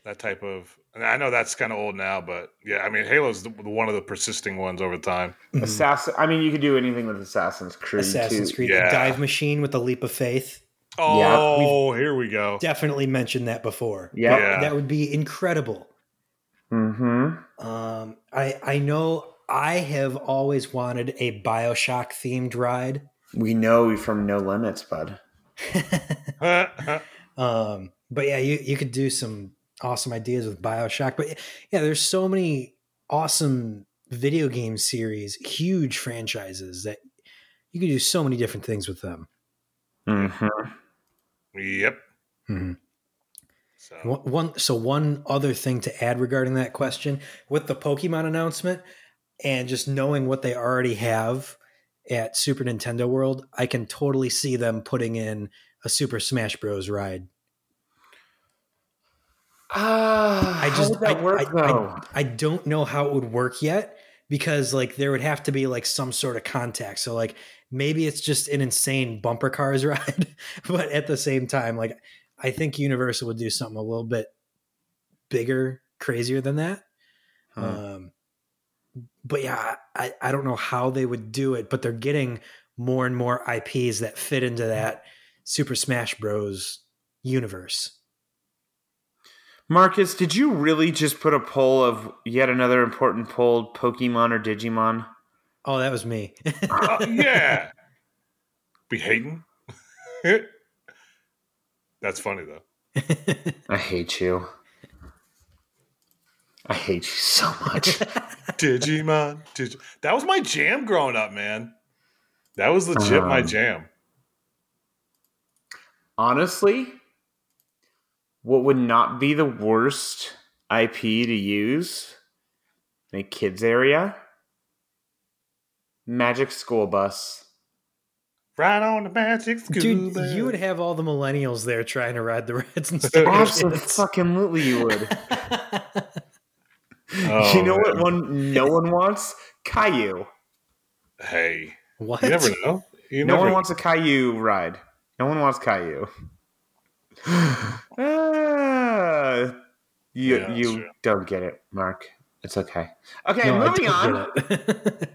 That type of. And I know that's kind of old now, but yeah, I mean, Halo's the, one of the persisting ones over time. Mhm. assassin i mean you could do anything with assassin's creed Assassin's too. Creed, Yeah. the dive machine with the leap of faith. Oh, yeah. here we go. Definitely mentioned that before. Yep. Yeah. That would be incredible. mm-hmm Um, I I know I have always wanted a Bioshock themed ride. we know from no limits bud um, but yeah, you you could do some awesome ideas with Bioshock. But yeah, there's so many awesome video game series, huge franchises that you can do so many different things with them. mm-hmm. yep. Mhm. So, One, one so one other thing to add regarding that question with the Pokemon announcement and just knowing what they already have at Super Nintendo World, I can totally see them putting in a Super Smash Bros. ride. Ah, I how just would that I, work I- though I, I don't know how it would work yet because like there would have to be like some sort of contact. So like maybe it's just an insane bumper cars ride, but at the same time, like I think Universal would do something a little bit bigger, crazier than that. Hmm. Um, but yeah, I, I don't know how they would do it, but they're getting more and more IPs that fit into that Super Smash Bros. universe. Marcus did you really just put a poll of yet another important poll pokemon or digimon Oh, that was me. Uh, yeah. Be hating. That's funny though. I hate you. I hate you so much. Digimon. Digi- that was my jam growing up, man. That was legit my Um, jam. Honestly, what would not be the worst IP to use in a kids area. Magic School Bus. Right on the magic school Dude, bus. you would have all the millennials there trying to ride the Reds and oh, Stars. Absolutely, you would. Oh, you know what one no one wants? Caillou. Hey, what? you never know. You No never one wants a Caillou ride. No one wants Caillou. Ah, you Yeah, you true. don't get it, Mark. It's okay. Okay, No, moving on.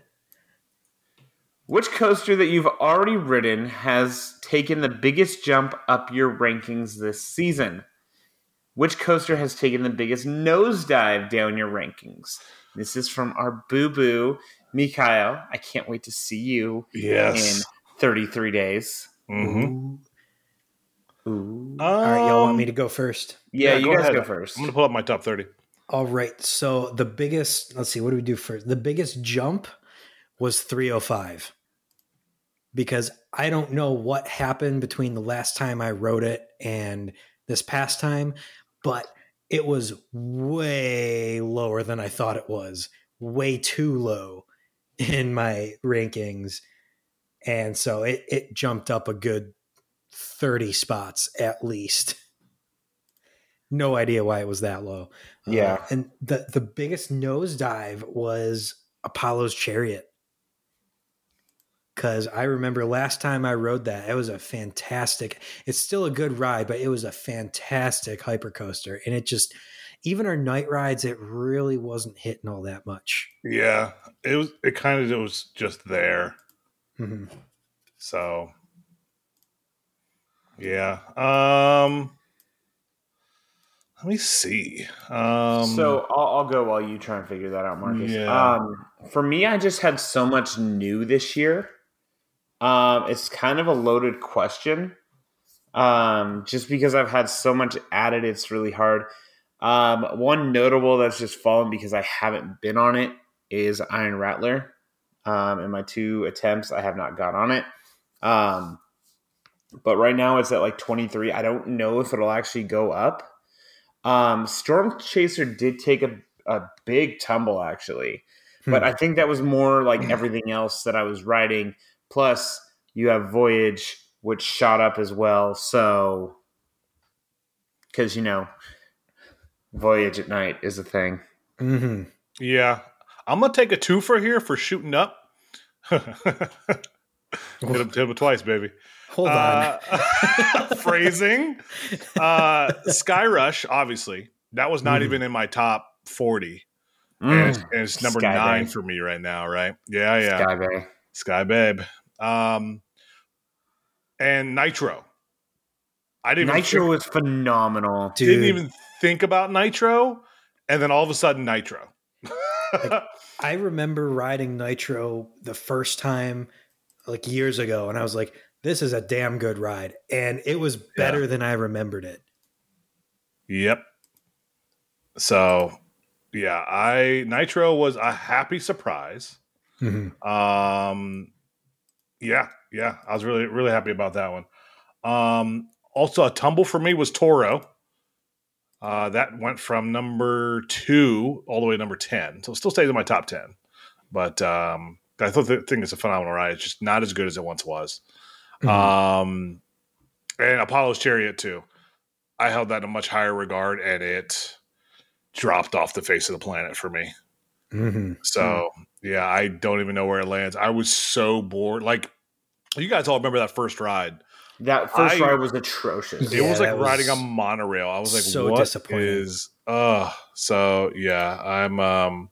Which coaster that you've already ridden has taken the biggest jump up your rankings this season? Which coaster has taken the biggest nosedive down your rankings? This is from our boo boo, Mikhail. I can't wait to see you yes. in 33 days. Mhm. Ooh. all right, y'all want Um, me to go first? Yeah, yeah, you go guys ahead. go first. I'm gonna pull up my top thirty. All right. So the biggest, let's see, what do we do first? The biggest jump was 305 because I don't know what happened between the last time I wrote it and this past time, but it was way lower than I thought it was, way too low in my rankings. And so it, it jumped up a good 30 spots at least. No idea why it was that low. Uh, Yeah. and the the biggest nosedive was Apollo's Chariot. Cause I remember last time I rode that, it was a fantastic. It's still a good ride, but it was a fantastic hyper coaster, and it just even our night rides, it really wasn't hitting all that much. Yeah, it was. It kind of it was just there. Mhm. So, yeah. Um, let me see. Um, so I'll, I'll go while you try and figure that out, Marcus. Yeah. Um, for me, I just had so much new this year. Um, it's kind of a loaded question. Um, just because I've had so much added, it's really hard. Um, one notable that's just fallen because I haven't been on it is Iron Rattler. Um, in my two attempts, I have not got on it. But right now it's at like 23. I don't know if it'll actually go up. Um, Storm Chaser did take a, a big tumble actually, but Hmm. I think that was more like everything else that I was writing. Plus, you have Voyage, which shot up as well. So, because you know, Voyage at night is a thing. Mhm. yeah, I'm gonna take a two for here for shooting up. hit, him, hit him twice, baby. Hold on. Uh, phrasing. Uh, Skyrush, obviously, that was not Mhm. even in my top 40. Mm. And, it's, and it's number Sky nine Bay. for me right now, right? Yeah, yeah. Sky Bay. Sky Babe. Um, and Nitro. I didn't Nitro think- was phenomenal. Dude, didn't even think about Nitro, and then all of a sudden Nitro. I remember riding Nitro the first time, like years ago, and I was like, "This is a damn good ride," and it was better than I remembered it. yep. So, yeah, I Nitro was a happy surprise. Mhm. Um, yeah, yeah, I was really really happy about that one. Um, also a tumble for me was Toro. Uh, that went from number two all the way to number ten, so it still stays in my top ten. But um, I thought the thing is a phenomenal ride. It's just not as good as it once was. Mhm. Um, and Apollo's Chariot too. I held that in a much higher regard, and it dropped off the face of the planet for me. Mhm. So yeah, I don't even know where it lands. I was so bored. Like you guys all remember that first ride. That first I- ride was atrocious. it was like that riding a monorail. I was like, so what disappointing. is uh so yeah, I'm um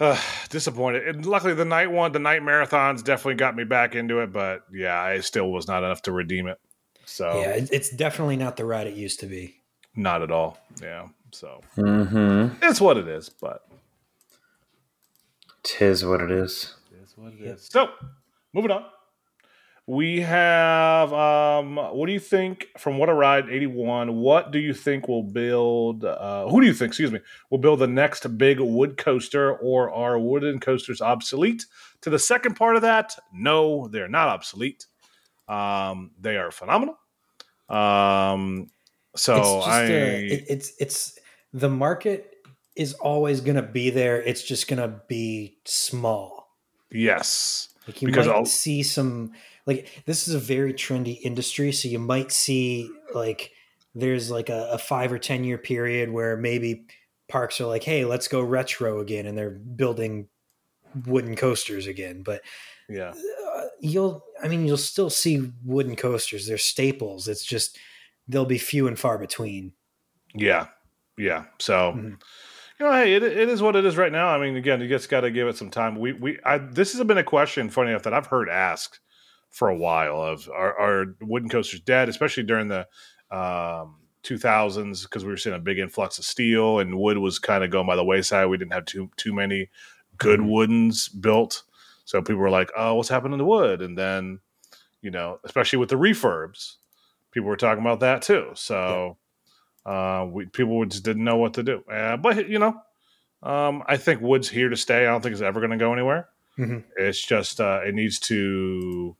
uh, disappointed. And luckily the night one, the night marathons definitely got me back into it, but yeah, I still was not enough to redeem it. So Yeah, it's definitely not the ride it used to be. not at all. Yeah. So Mm-hmm. it's what it is, but Tis what it is. It's what it is. So, moving on. We have um what do you think from what a ride 81 what do you think will build uh who do you think excuse me will build the next big wood coaster or are wooden coasters obsolete to the second part of that no they're not obsolete um they are phenomenal um so it's I a, it, it's it's the market is always going to be there. It's just going to be small. Yes. Like you Because might I'll- see some like this is a very trendy industry, so you might see like there's like a, a five or ten year period where maybe parks are like, hey, let's go retro again, and they're building wooden coasters again. But Yeah. uh, you'll, I mean, you'll still see wooden coasters. They're staples. It's just they'll be few and far between. Yeah. Yeah. So, Mhm. you know, hey, it, it is what it is right now. I mean, again, you just got to give it some time. We, we, I, this has been a question, funny enough, that I've heard asked for a while of are, are wooden coasters dead, especially during the um, 2000s, because we were seeing a big influx of steel and wood was kind of going by the wayside. We didn't have too, too many good Mhm. woodens built. So people were like, oh, what's happening to wood? And then, you know, especially with the refurbs, people were talking about that too. So, uh, we, people just didn't know what to do. Uh, but you know, um, I think wood's here to stay. I don't think it's ever going to go anywhere. Mhm. It's just uh, it needs to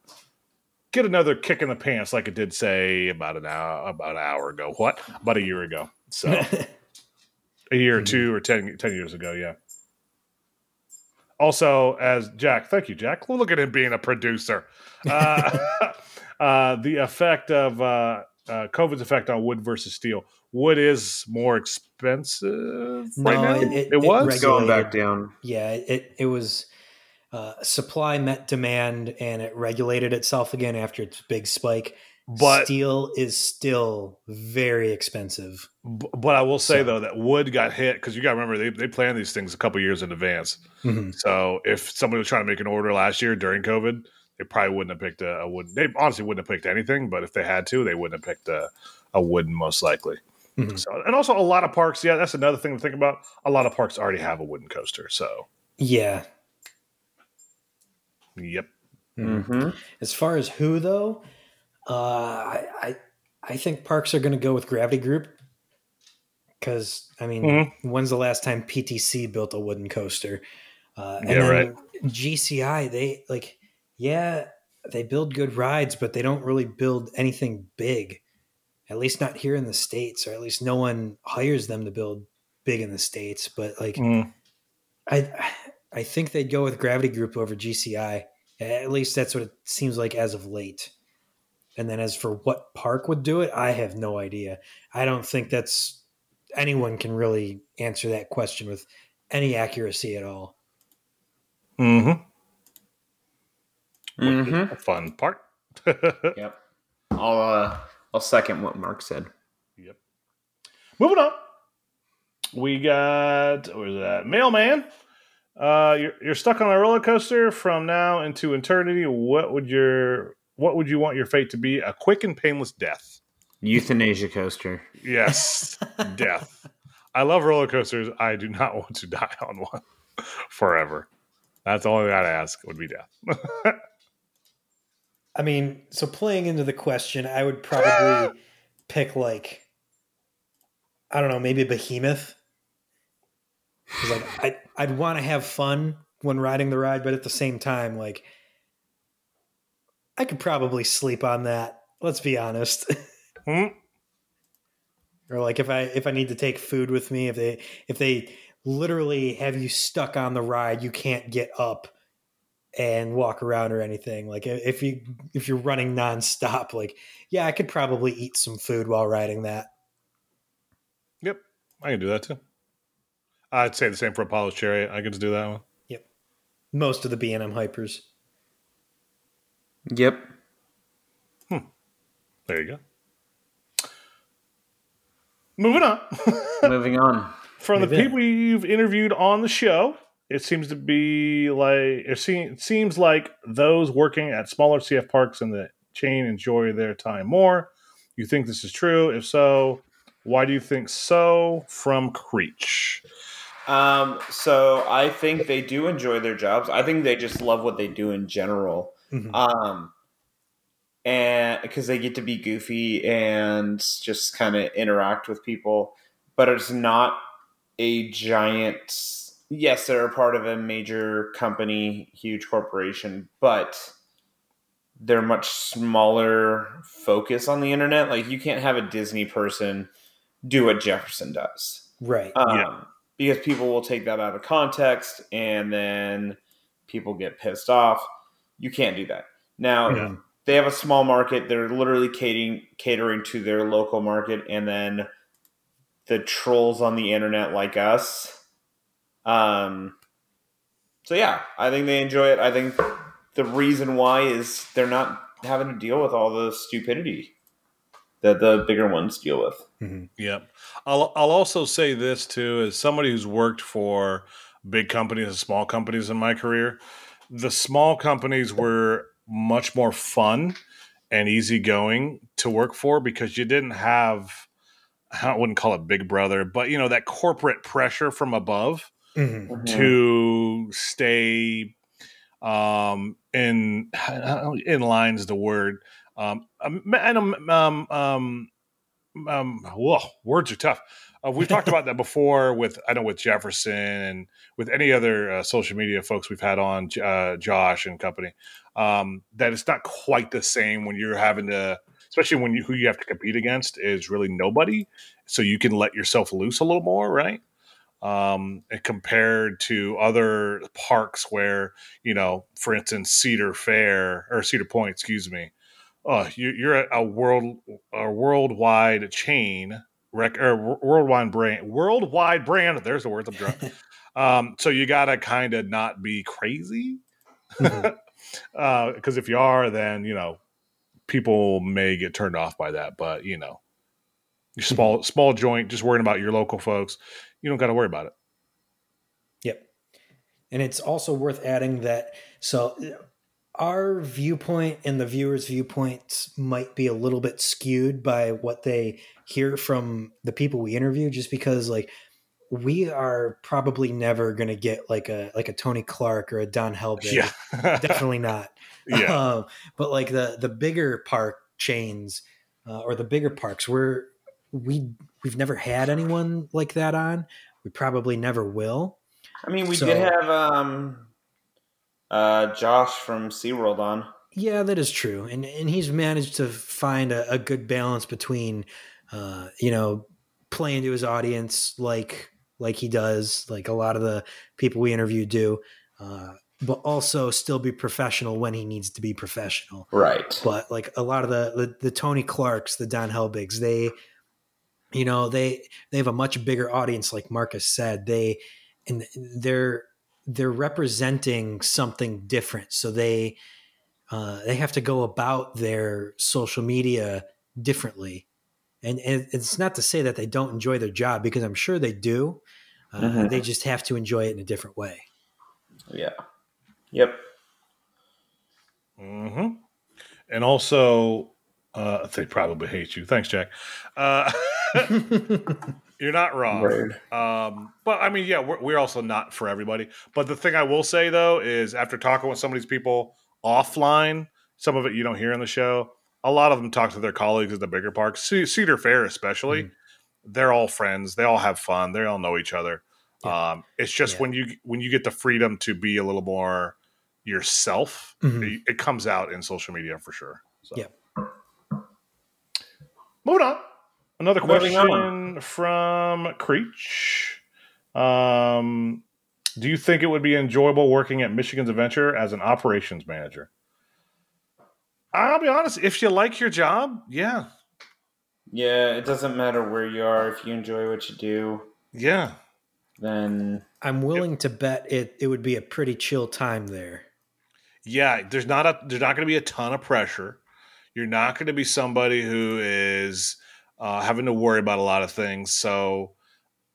get another kick in the pants, like it did say about an hour about an hour ago. What about a year ago? So a year or Mhm. two or 10, 10 years ago, yeah. Also, as Jack, thank you, Jack. Look at him being a producer. Uh, uh, the effect of uh, uh, COVID's effect on wood versus steel. Wood is more expensive right now. it- It, it- it was. reg- Going back down. yeah, it it was uh, supply met demand, and it regulated itself again after its big spike. but steel is still very expensive. b- but I will say So- though that wood got hit because you got to remember they they plan these things a couple years in advance. Mhm. So if somebody was trying to make an order last year during COVID, they probably wouldn't have picked a, a wood. They honestly wouldn't have picked anything, but if they had to, they wouldn't have picked a, a wooden most likely. Mhm. So and also a lot of parks. Yeah, that's another thing to think about. A lot of parks already have a wooden coaster. So Yeah. Yep. hmm As far as who though, uh, I, I I think parks are going to go with Gravity Group because I mean, Mhm. when's the last time PTC built a wooden coaster? Uh, and Yeah, then right. GCI, they like, yeah, they build good rides, but they don't really build anything big. At least not here in the states, or at least no one hires them to build big in the states. But like, Mm. I I think they'd go with Gravity Group over GCI. At least that's what it seems like as of late. And then as for what park would do it, I have no idea. I don't think that's anyone can really answer that question with any accuracy at all. Mm-hmm. mm-hmm. A fun part. Yep. I'll uh, I'll second what Mark said. Yep. Moving on. We got where's that? Mailman. Uh you're, you're stuck on a roller coaster from now into eternity. What would your what would you want your fate to be? A quick and painless death. Euthanasia coaster. Yes. death. I love roller coasters. I do not want to die on one forever. That's the only thing I'd ask would be death. I mean, so playing into the question, I would probably pick like I don't know, maybe Behemoth. 'Cause, like I I'd want to have fun when riding the ride, but at the same time, like I could probably sleep on that. Let's be honest. Hmm? or like if I if I need to take food with me, if they if they literally have you stuck on the ride, you can't get up and walk around or anything. Like if you if you're running nonstop, like yeah, I could probably eat some food while riding that. Yep. I can do that too. I'd say the same for Apollo's Chariot. I could just do that one. Yep. Most of the B and M hypers. Yep. Hmm. There you go. Moving on. Moving on. From the Move in. people you've interviewed on the show, it seems to be like it seems, it seems like those working at smaller CF parks in the chain enjoy their time more. You think this is true? If so, why do you think so? From Creech. Um, so I think they do enjoy their jobs. I think they just love what they do in general. Mhm. Um, and because they get to be goofy and just kind of interact with people, but it's not a giant. Yes, they're a part of a major company, huge corporation, but they're much smaller focus on the internet. Like you can't have a Disney person do what Jefferson does. Right. Um, Yeah. Because people will take that out of context and then people get pissed off. You can't do that. Now, Yeah. they have a small market. They're literally catering catering to their local market, and then the trolls on the internet like us. Um. So yeah, I think they enjoy it. I think the reason why is they're not having to deal with all the stupidity that the bigger ones deal with. Mhm. Yep. I'll I'll also say this too, as somebody who's worked for big companies and small companies in my career, the small companies were much more fun and easygoing to work for because you didn't have I wouldn't call it Big Brother, but you know that corporate pressure from above Mhm. to stay um in in lines the word um, and um um um, whoa, words are tough. Uh, we've talked about that before with i know with jefferson and with any other uh, social media folks we've had on uh, josh and company um that it's not quite the same when you're having to especially when you who you have to compete against is really nobody so you can let yourself loose a little more right? Um, compared to other parks where you know, for instance, Cedar Fair or Cedar Point, excuse me, oh, you, you're a, world a worldwide chain, rec, or worldwide brand, worldwide brand. There's the words I'm drunk. um, so you got to kind of not be crazy, mm-hmm. uh, because if you are, then you know, people may get turned off by that. But you know, your mm-hmm. small small joint, just worrying about your local folks, you don't got to worry about it. Yep. And it's also worth adding that so our viewpoint and the viewers' viewpoints might be a little bit skewed by what they hear from the people we interview, just because like we are probably never going to get like a like a Tony Clark or a Don Helbig. Yeah, Definitely not. yeah, Um, but like the the bigger park chains uh, or the bigger parks, we're we we've never had anyone like that on. We probably never will. I mean, we So- did have um, uh, Josh from SeaWorld on. Yeah, that is true, and and he's managed to find a, a good balance between, uh, you know, playing to his audience like like he does, like a lot of the people we interview do, uh, but also still be professional when he needs to be professional. Right. But like a lot of the the, the Tony Clarks, the Don Helbigs, they, you know, they they have a much bigger audience. Like Marcus said, they and they're they're representing something different. So they uh, they have to go about their social media differently. And, and it's not to say that they don't enjoy their job because I'm sure they do. Uh, Mhm. They just have to enjoy it in a different way. Yeah. Yep. hmm And also, uh, they probably hate you. Thanks, Jack. Uh, you're not wrong. Um, but I mean, yeah, we're, we're also not for everybody. But the thing I will say though is, after talking with some of these people offline, some of it you don't hear in the show. A lot of them talk to their colleagues at the bigger parks, Ce- Cedar Fair especially. They're all friends. They all have fun. They all know each other. Yeah. Um, it's just Yeah. when you when you get the freedom to be a little more yourself, Mhm. it, it comes out in social media for sure. So. Yeah. Moving on. Another question from Creech. Um, do you think it would be enjoyable working at Michigan's Adventure as an operations manager? I'll be honest. If you like your job, yeah, Yeah, it doesn't matter where you are. If you enjoy what you do, yeah, then I'm willing to bet it, it would be a pretty chill time there. yeah. There's not a there's not going to be a ton of pressure. You're not going to be somebody who is uh, having to worry about a lot of things. So,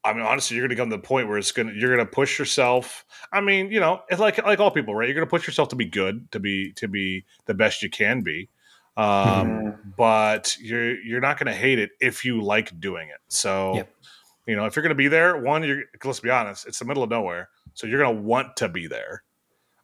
I mean, honestly, you're going to come to the point where it's going to you're going to push yourself. I mean, you know, it's like like all people, right? You're going to push yourself to be good, to be to be the best you can be. Um, Mhm. but you're you're not going to hate it if you like doing it. So, Yep. you know, if you're going to be there, one, you're let's be honest, it's the middle of nowhere, so you're going to want to be there.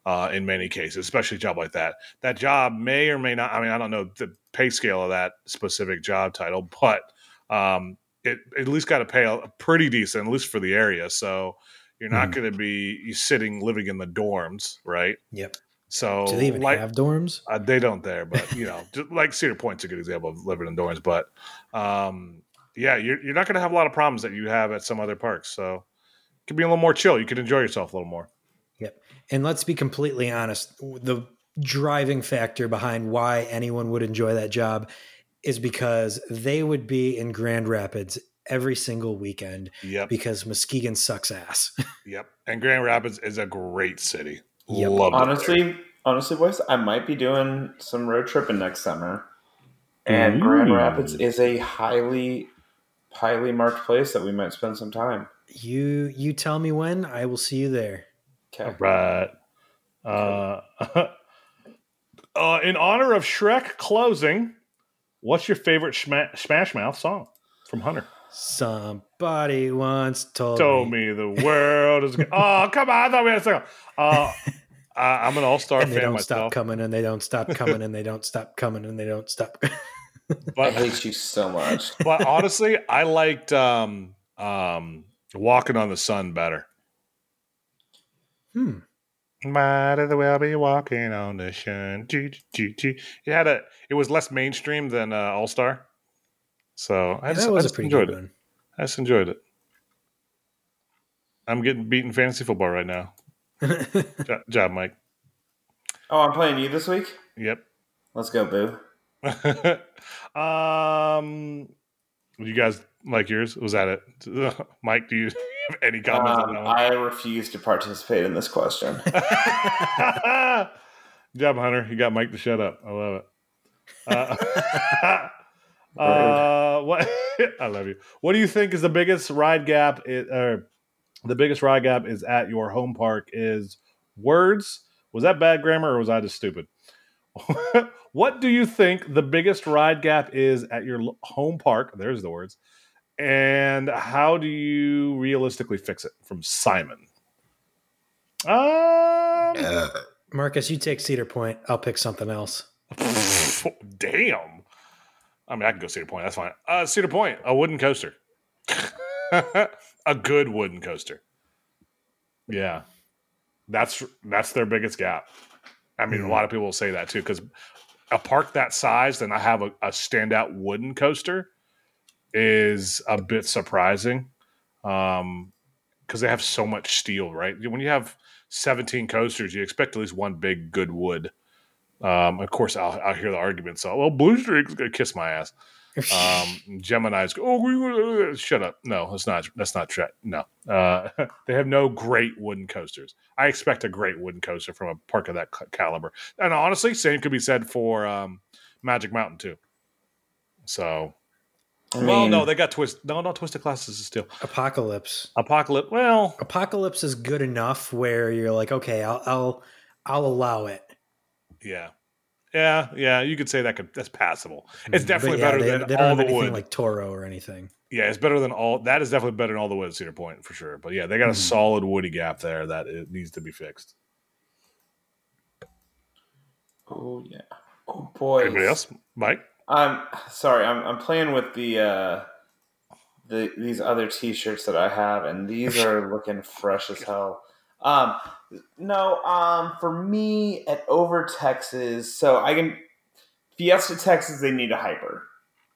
Uh, in many cases, especially a job like that, that job may or may not. I mean, I don't know the pay scale of that specific job title, but um, it at least got to pay a, pretty decent, at least for the area. So you're not Mhm. going to be sitting living in the dorms, right? Yep. So Do they even like, have dorms? uh, they don't there, but you know, like Cedar Point's a good example of living in dorms. But um, yeah, you're you're not going to have a lot of problems that you have at some other parks. So it could be a little more chill. You could enjoy yourself a little more. Yep. And let's be completely honest. The driving factor behind why anyone would enjoy that job is because they would be in Grand Rapids every single weekend Yep. because Muskegon sucks ass. Yep. And Grand Rapids is a great city. Yep. Love. Honestly, honestly, boys, I might be doing some road tripping next summer. And Grand Rapids is a highly, highly marked place that we might spend some time. you you tell me when, I will see you there. Okay. Right. Uh, uh, in honor of Shrek closing, what's your favorite Schma- Smash Mouth song from Hunter? Somebody once told, Told me, me the world is. Go- oh, come on! I thought we had a second. Uh, I, I'm an all-star and they don't myself, stop coming and they don't stop coming and they don't stop coming and they don't stop. I hate you so much. but honestly, I liked um, um, "Walking on the Sun" better. Hmm. Might as well be walking on the sun. Gee, gee, gee. It had a. It was less mainstream than uh, All Star, so I Yeah, just, that I was a just pretty enjoyed good it. one. I just enjoyed it. I'm getting beaten fantasy football right now. Jo- job, Mike. Oh, I'm playing you this week? Yep. Let's go, Boo. um, you guys like yours? Was that it, Mike? Do you have any comments Um, on that one? I refuse to participate in this question. Job, Hunter. You got Mike to shut up. I love it. Uh, uh, what? I love you. What do you think is the biggest ride gap? It, or the biggest ride gap is at your home park is words. Was that bad grammar or was I just stupid? what do you think the biggest ride gap is at your home park? There's the words. And how do you realistically fix it? From Simon. Um, Marcus, you take Cedar Point. I'll pick something else. Damn. I mean, I can go Cedar Point. That's fine. Uh, Cedar Point, a wooden coaster. a good wooden coaster. Yeah. That's that's their biggest gap. I mean, a Mhm. lot of people will say that too because a park that size and I have a, a standout wooden coaster is a bit surprising um, because they have so much steel, right? When you have 17 coasters, you expect at least one big good wood. Um, of course, I'll, I'll hear the argument. So, well, Blue Streak's gonna kiss my ass. Um, Gemini's go, oh, we- we- shut up. No, that's not. That's not true. No, uh, they have no great wooden coasters. I expect a great wooden coaster from a park of that ca- caliber. And honestly, same could be said for um, Magic Mountain too. So, I well, mean, no, they got twist. No, not Twisted Colossus is still Apocalypse. apocalypse. Well, Apocalypse is good enough where you're like, okay, I'll I'll I'll allow it. yeah, yeah, yeah. You could say that could that's passable. It's definitely yeah, better they, than they all don't have the anything wood. like Toro or anything. Yeah, it's better than all. That is definitely better than all the wood at Cedar Point for sure. But yeah, they got a Mhm. solid woody gap there that it needs to be fixed. oh yeah. Oh boy. Anybody else, Mike? I'm sorry. I'm I'm playing with the uh, the these other T-shirts that I have, and these are looking fresh as hell. Um, no. Um, for me at Over Texas, so I can Fiesta Texas. They need a hyper.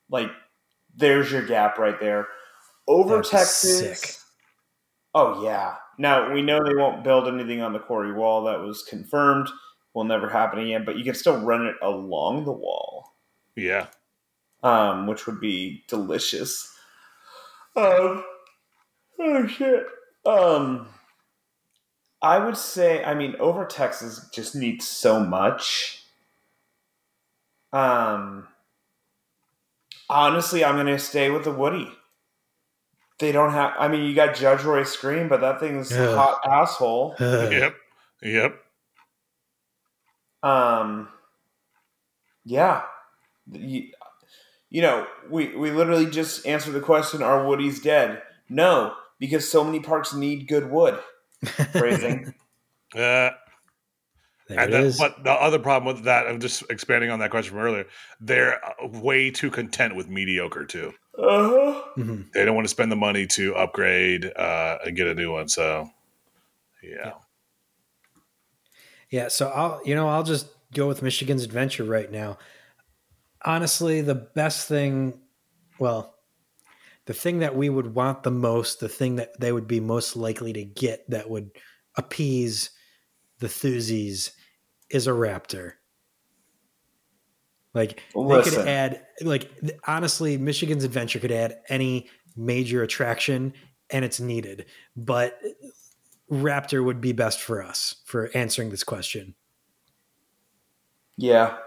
Like, there's your gap right there. Over That'd Texas. sick. Oh yeah. Now we know they won't build anything on the quarry wall. That was confirmed. Will never happen again. But you can still run it along the wall Yeah, um, which would be delicious. Um, oh shit. Um, I would say, I mean, over Texas just needs so much. Um, honestly, I'm gonna stay with the Woody. They don't have. I mean, you got Judge Roy Scream, but that thing's a hot asshole. yep, yep. Um, yeah, you, you know, we we literally just answered the question: Are Woody's dead? No, because so many parks need good wood. Phrasing. Uh, There and it that, is. but the other problem with that, I'm just expanding on that question from earlier. They're uh, way too content with mediocre too. uh-huh. Mhm. They don't want to spend the money to upgrade uh, and get a new one. So, yeah, Yeah, so I'll you know I'll just go with Michigan's Adventure right now. Honestly, the best thing, well, the thing that we would want the most, the thing that they would be most likely to get that would appease the Thuzies is a raptor. Like they could add like honestly, Michigan's adventure could add any major attraction and it's needed. But Raptor would be best for us for answering this question. Yeah.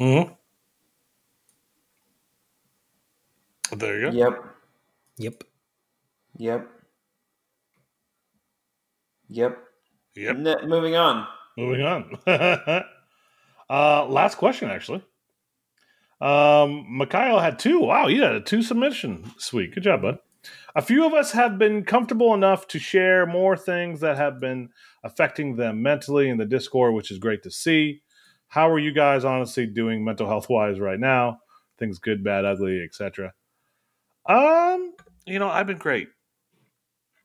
Mm-hmm. There you go. Yep. Yep. Yep. Yep. Yep. Ne- moving on. Moving on. uh, last question, actually. Um, Mikhail had two. Wow, you had a two submission. Sweet. Good job, bud. A few of us have been comfortable enough to share more things that have been affecting them mentally in the Discord, which is great to see. How are you guys honestly doing mental health wise right now? Things good, bad, ugly, etc. Um, you know, I've been great.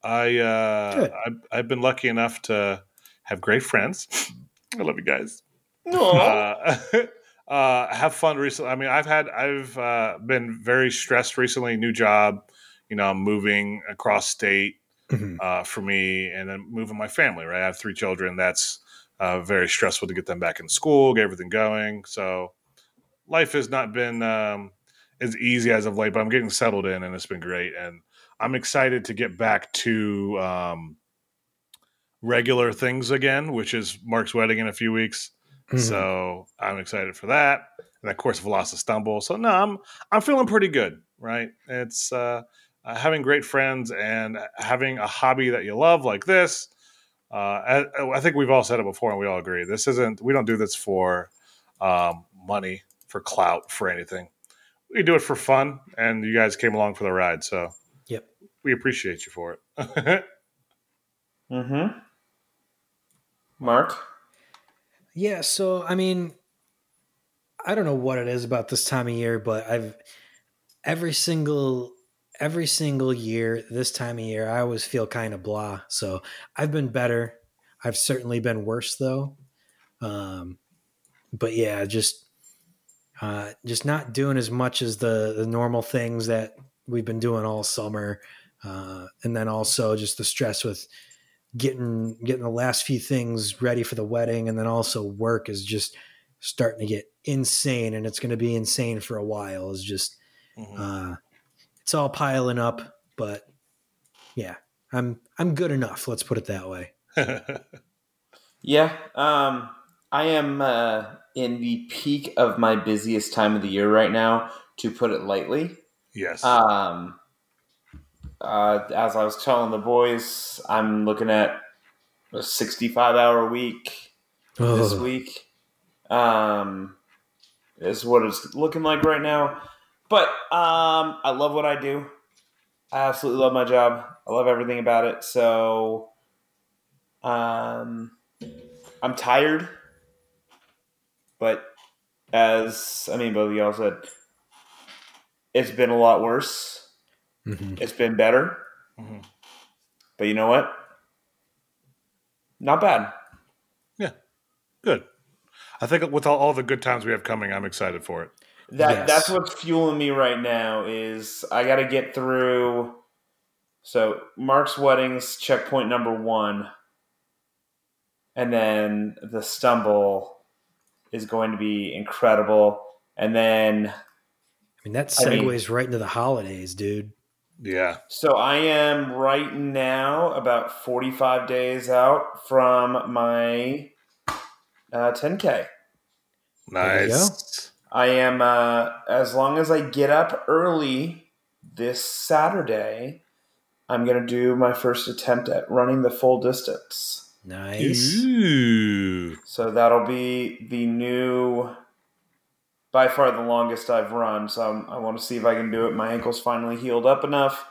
I uh I've, I've been lucky enough to have great friends. I love you guys. Uh, uh, have fun recently. I mean, I've had I've uh, been very stressed recently. New job, you know, I'm moving across state Mhm. uh, for me, and then moving my family. Right, I have three children. That's uh, very stressful to get them back in school, get everything going. So life has not been um, as easy as of late, but I'm getting settled in, and it's been great. And I'm excited to get back to um, regular things again, which is Mark's wedding in a few weeks. Mhm. So I'm excited for that. And of course, Velocity Stumble. So no, I'm I'm feeling pretty good. Right? It's uh, uh, having great friends and having a hobby that you love like this. Uh, I, I think we've all said it before, and we all agree. This isn't. We don't do this for um, money, for clout, for anything. We do it for fun, and you guys came along for the ride. So Yep. we appreciate you for it. Mm-hmm. Mark. Yeah, so I mean, I don't know what it is about this time of year, but I've every single every single year this time of year I always feel kind of blah. So I've been better. I've certainly been worse though. Um, but yeah, just uh, just not doing as much as the the normal things that we've been doing all summer, uh, and then also just the stress with getting getting the last few things ready for the wedding and then also work is just starting to get insane and it's going to be insane for a while is just Mhm. uh it's all piling up but yeah i'm i'm good enough let's put it that way Yeah. Um, I am uh, in the peak of my busiest time of the year right now, to put it lightly. yes. Um, uh, as I was telling the boys, I'm looking at a 65 hour week this week. Um, is what it's looking like right now. But um, I love what I do. I absolutely love my job. I love everything about it. So, um, I'm tired. But as I mean, both of y'all said, it's been a lot worse. Mhm. It's been better. Mhm. But you know what? Not bad. Yeah. Good. I think with all, all the good times we have coming, I'm excited for it. That Yes. that's what's fueling me right now is I got to get through. So Mark's wedding's checkpoint number one, and then the stumble is going to be incredible, and then i mean that I mean- segues right into the holidays dude Yeah. so I am right now about forty five days out from my uh, 10k. There you go. Nice. I am uh, as long as I get up early this Saturday, I'm gonna do my first attempt at running the full distance. Nice Ooh. So that'll be the new, by far the longest I've run. So I'm, I want to see if I can do it. My ankle's finally healed up enough.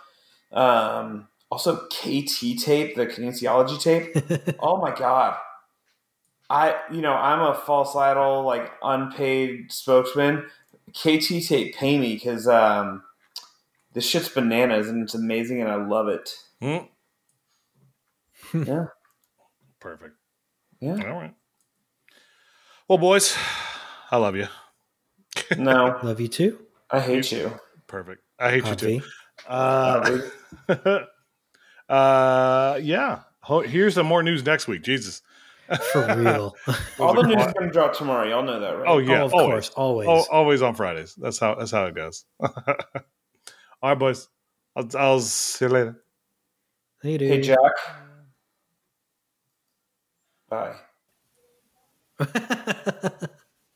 Um, also, KT tape, the kinesiology tape. Oh my god. I you know, I'm a false idol, like unpaid spokesman. KT tape pay me because um this shit's bananas and it's amazing and I love it. Hmm. Yeah. Perfect. Yeah. All right. Well, boys, I love you. No, love you too I hate you. Perfect. I hate you too. Uh, uh, yeah. Here's some more news next week. Jesus. For real. All the news is going to drop tomorrow. Y'all know that, right? Oh yeah, oh, of always. course, always. Oh, always on Fridays. That's how that's how it goes. All right, boys. I'll, I'll see you later. Hey, dude. Hey. Jack. Bye.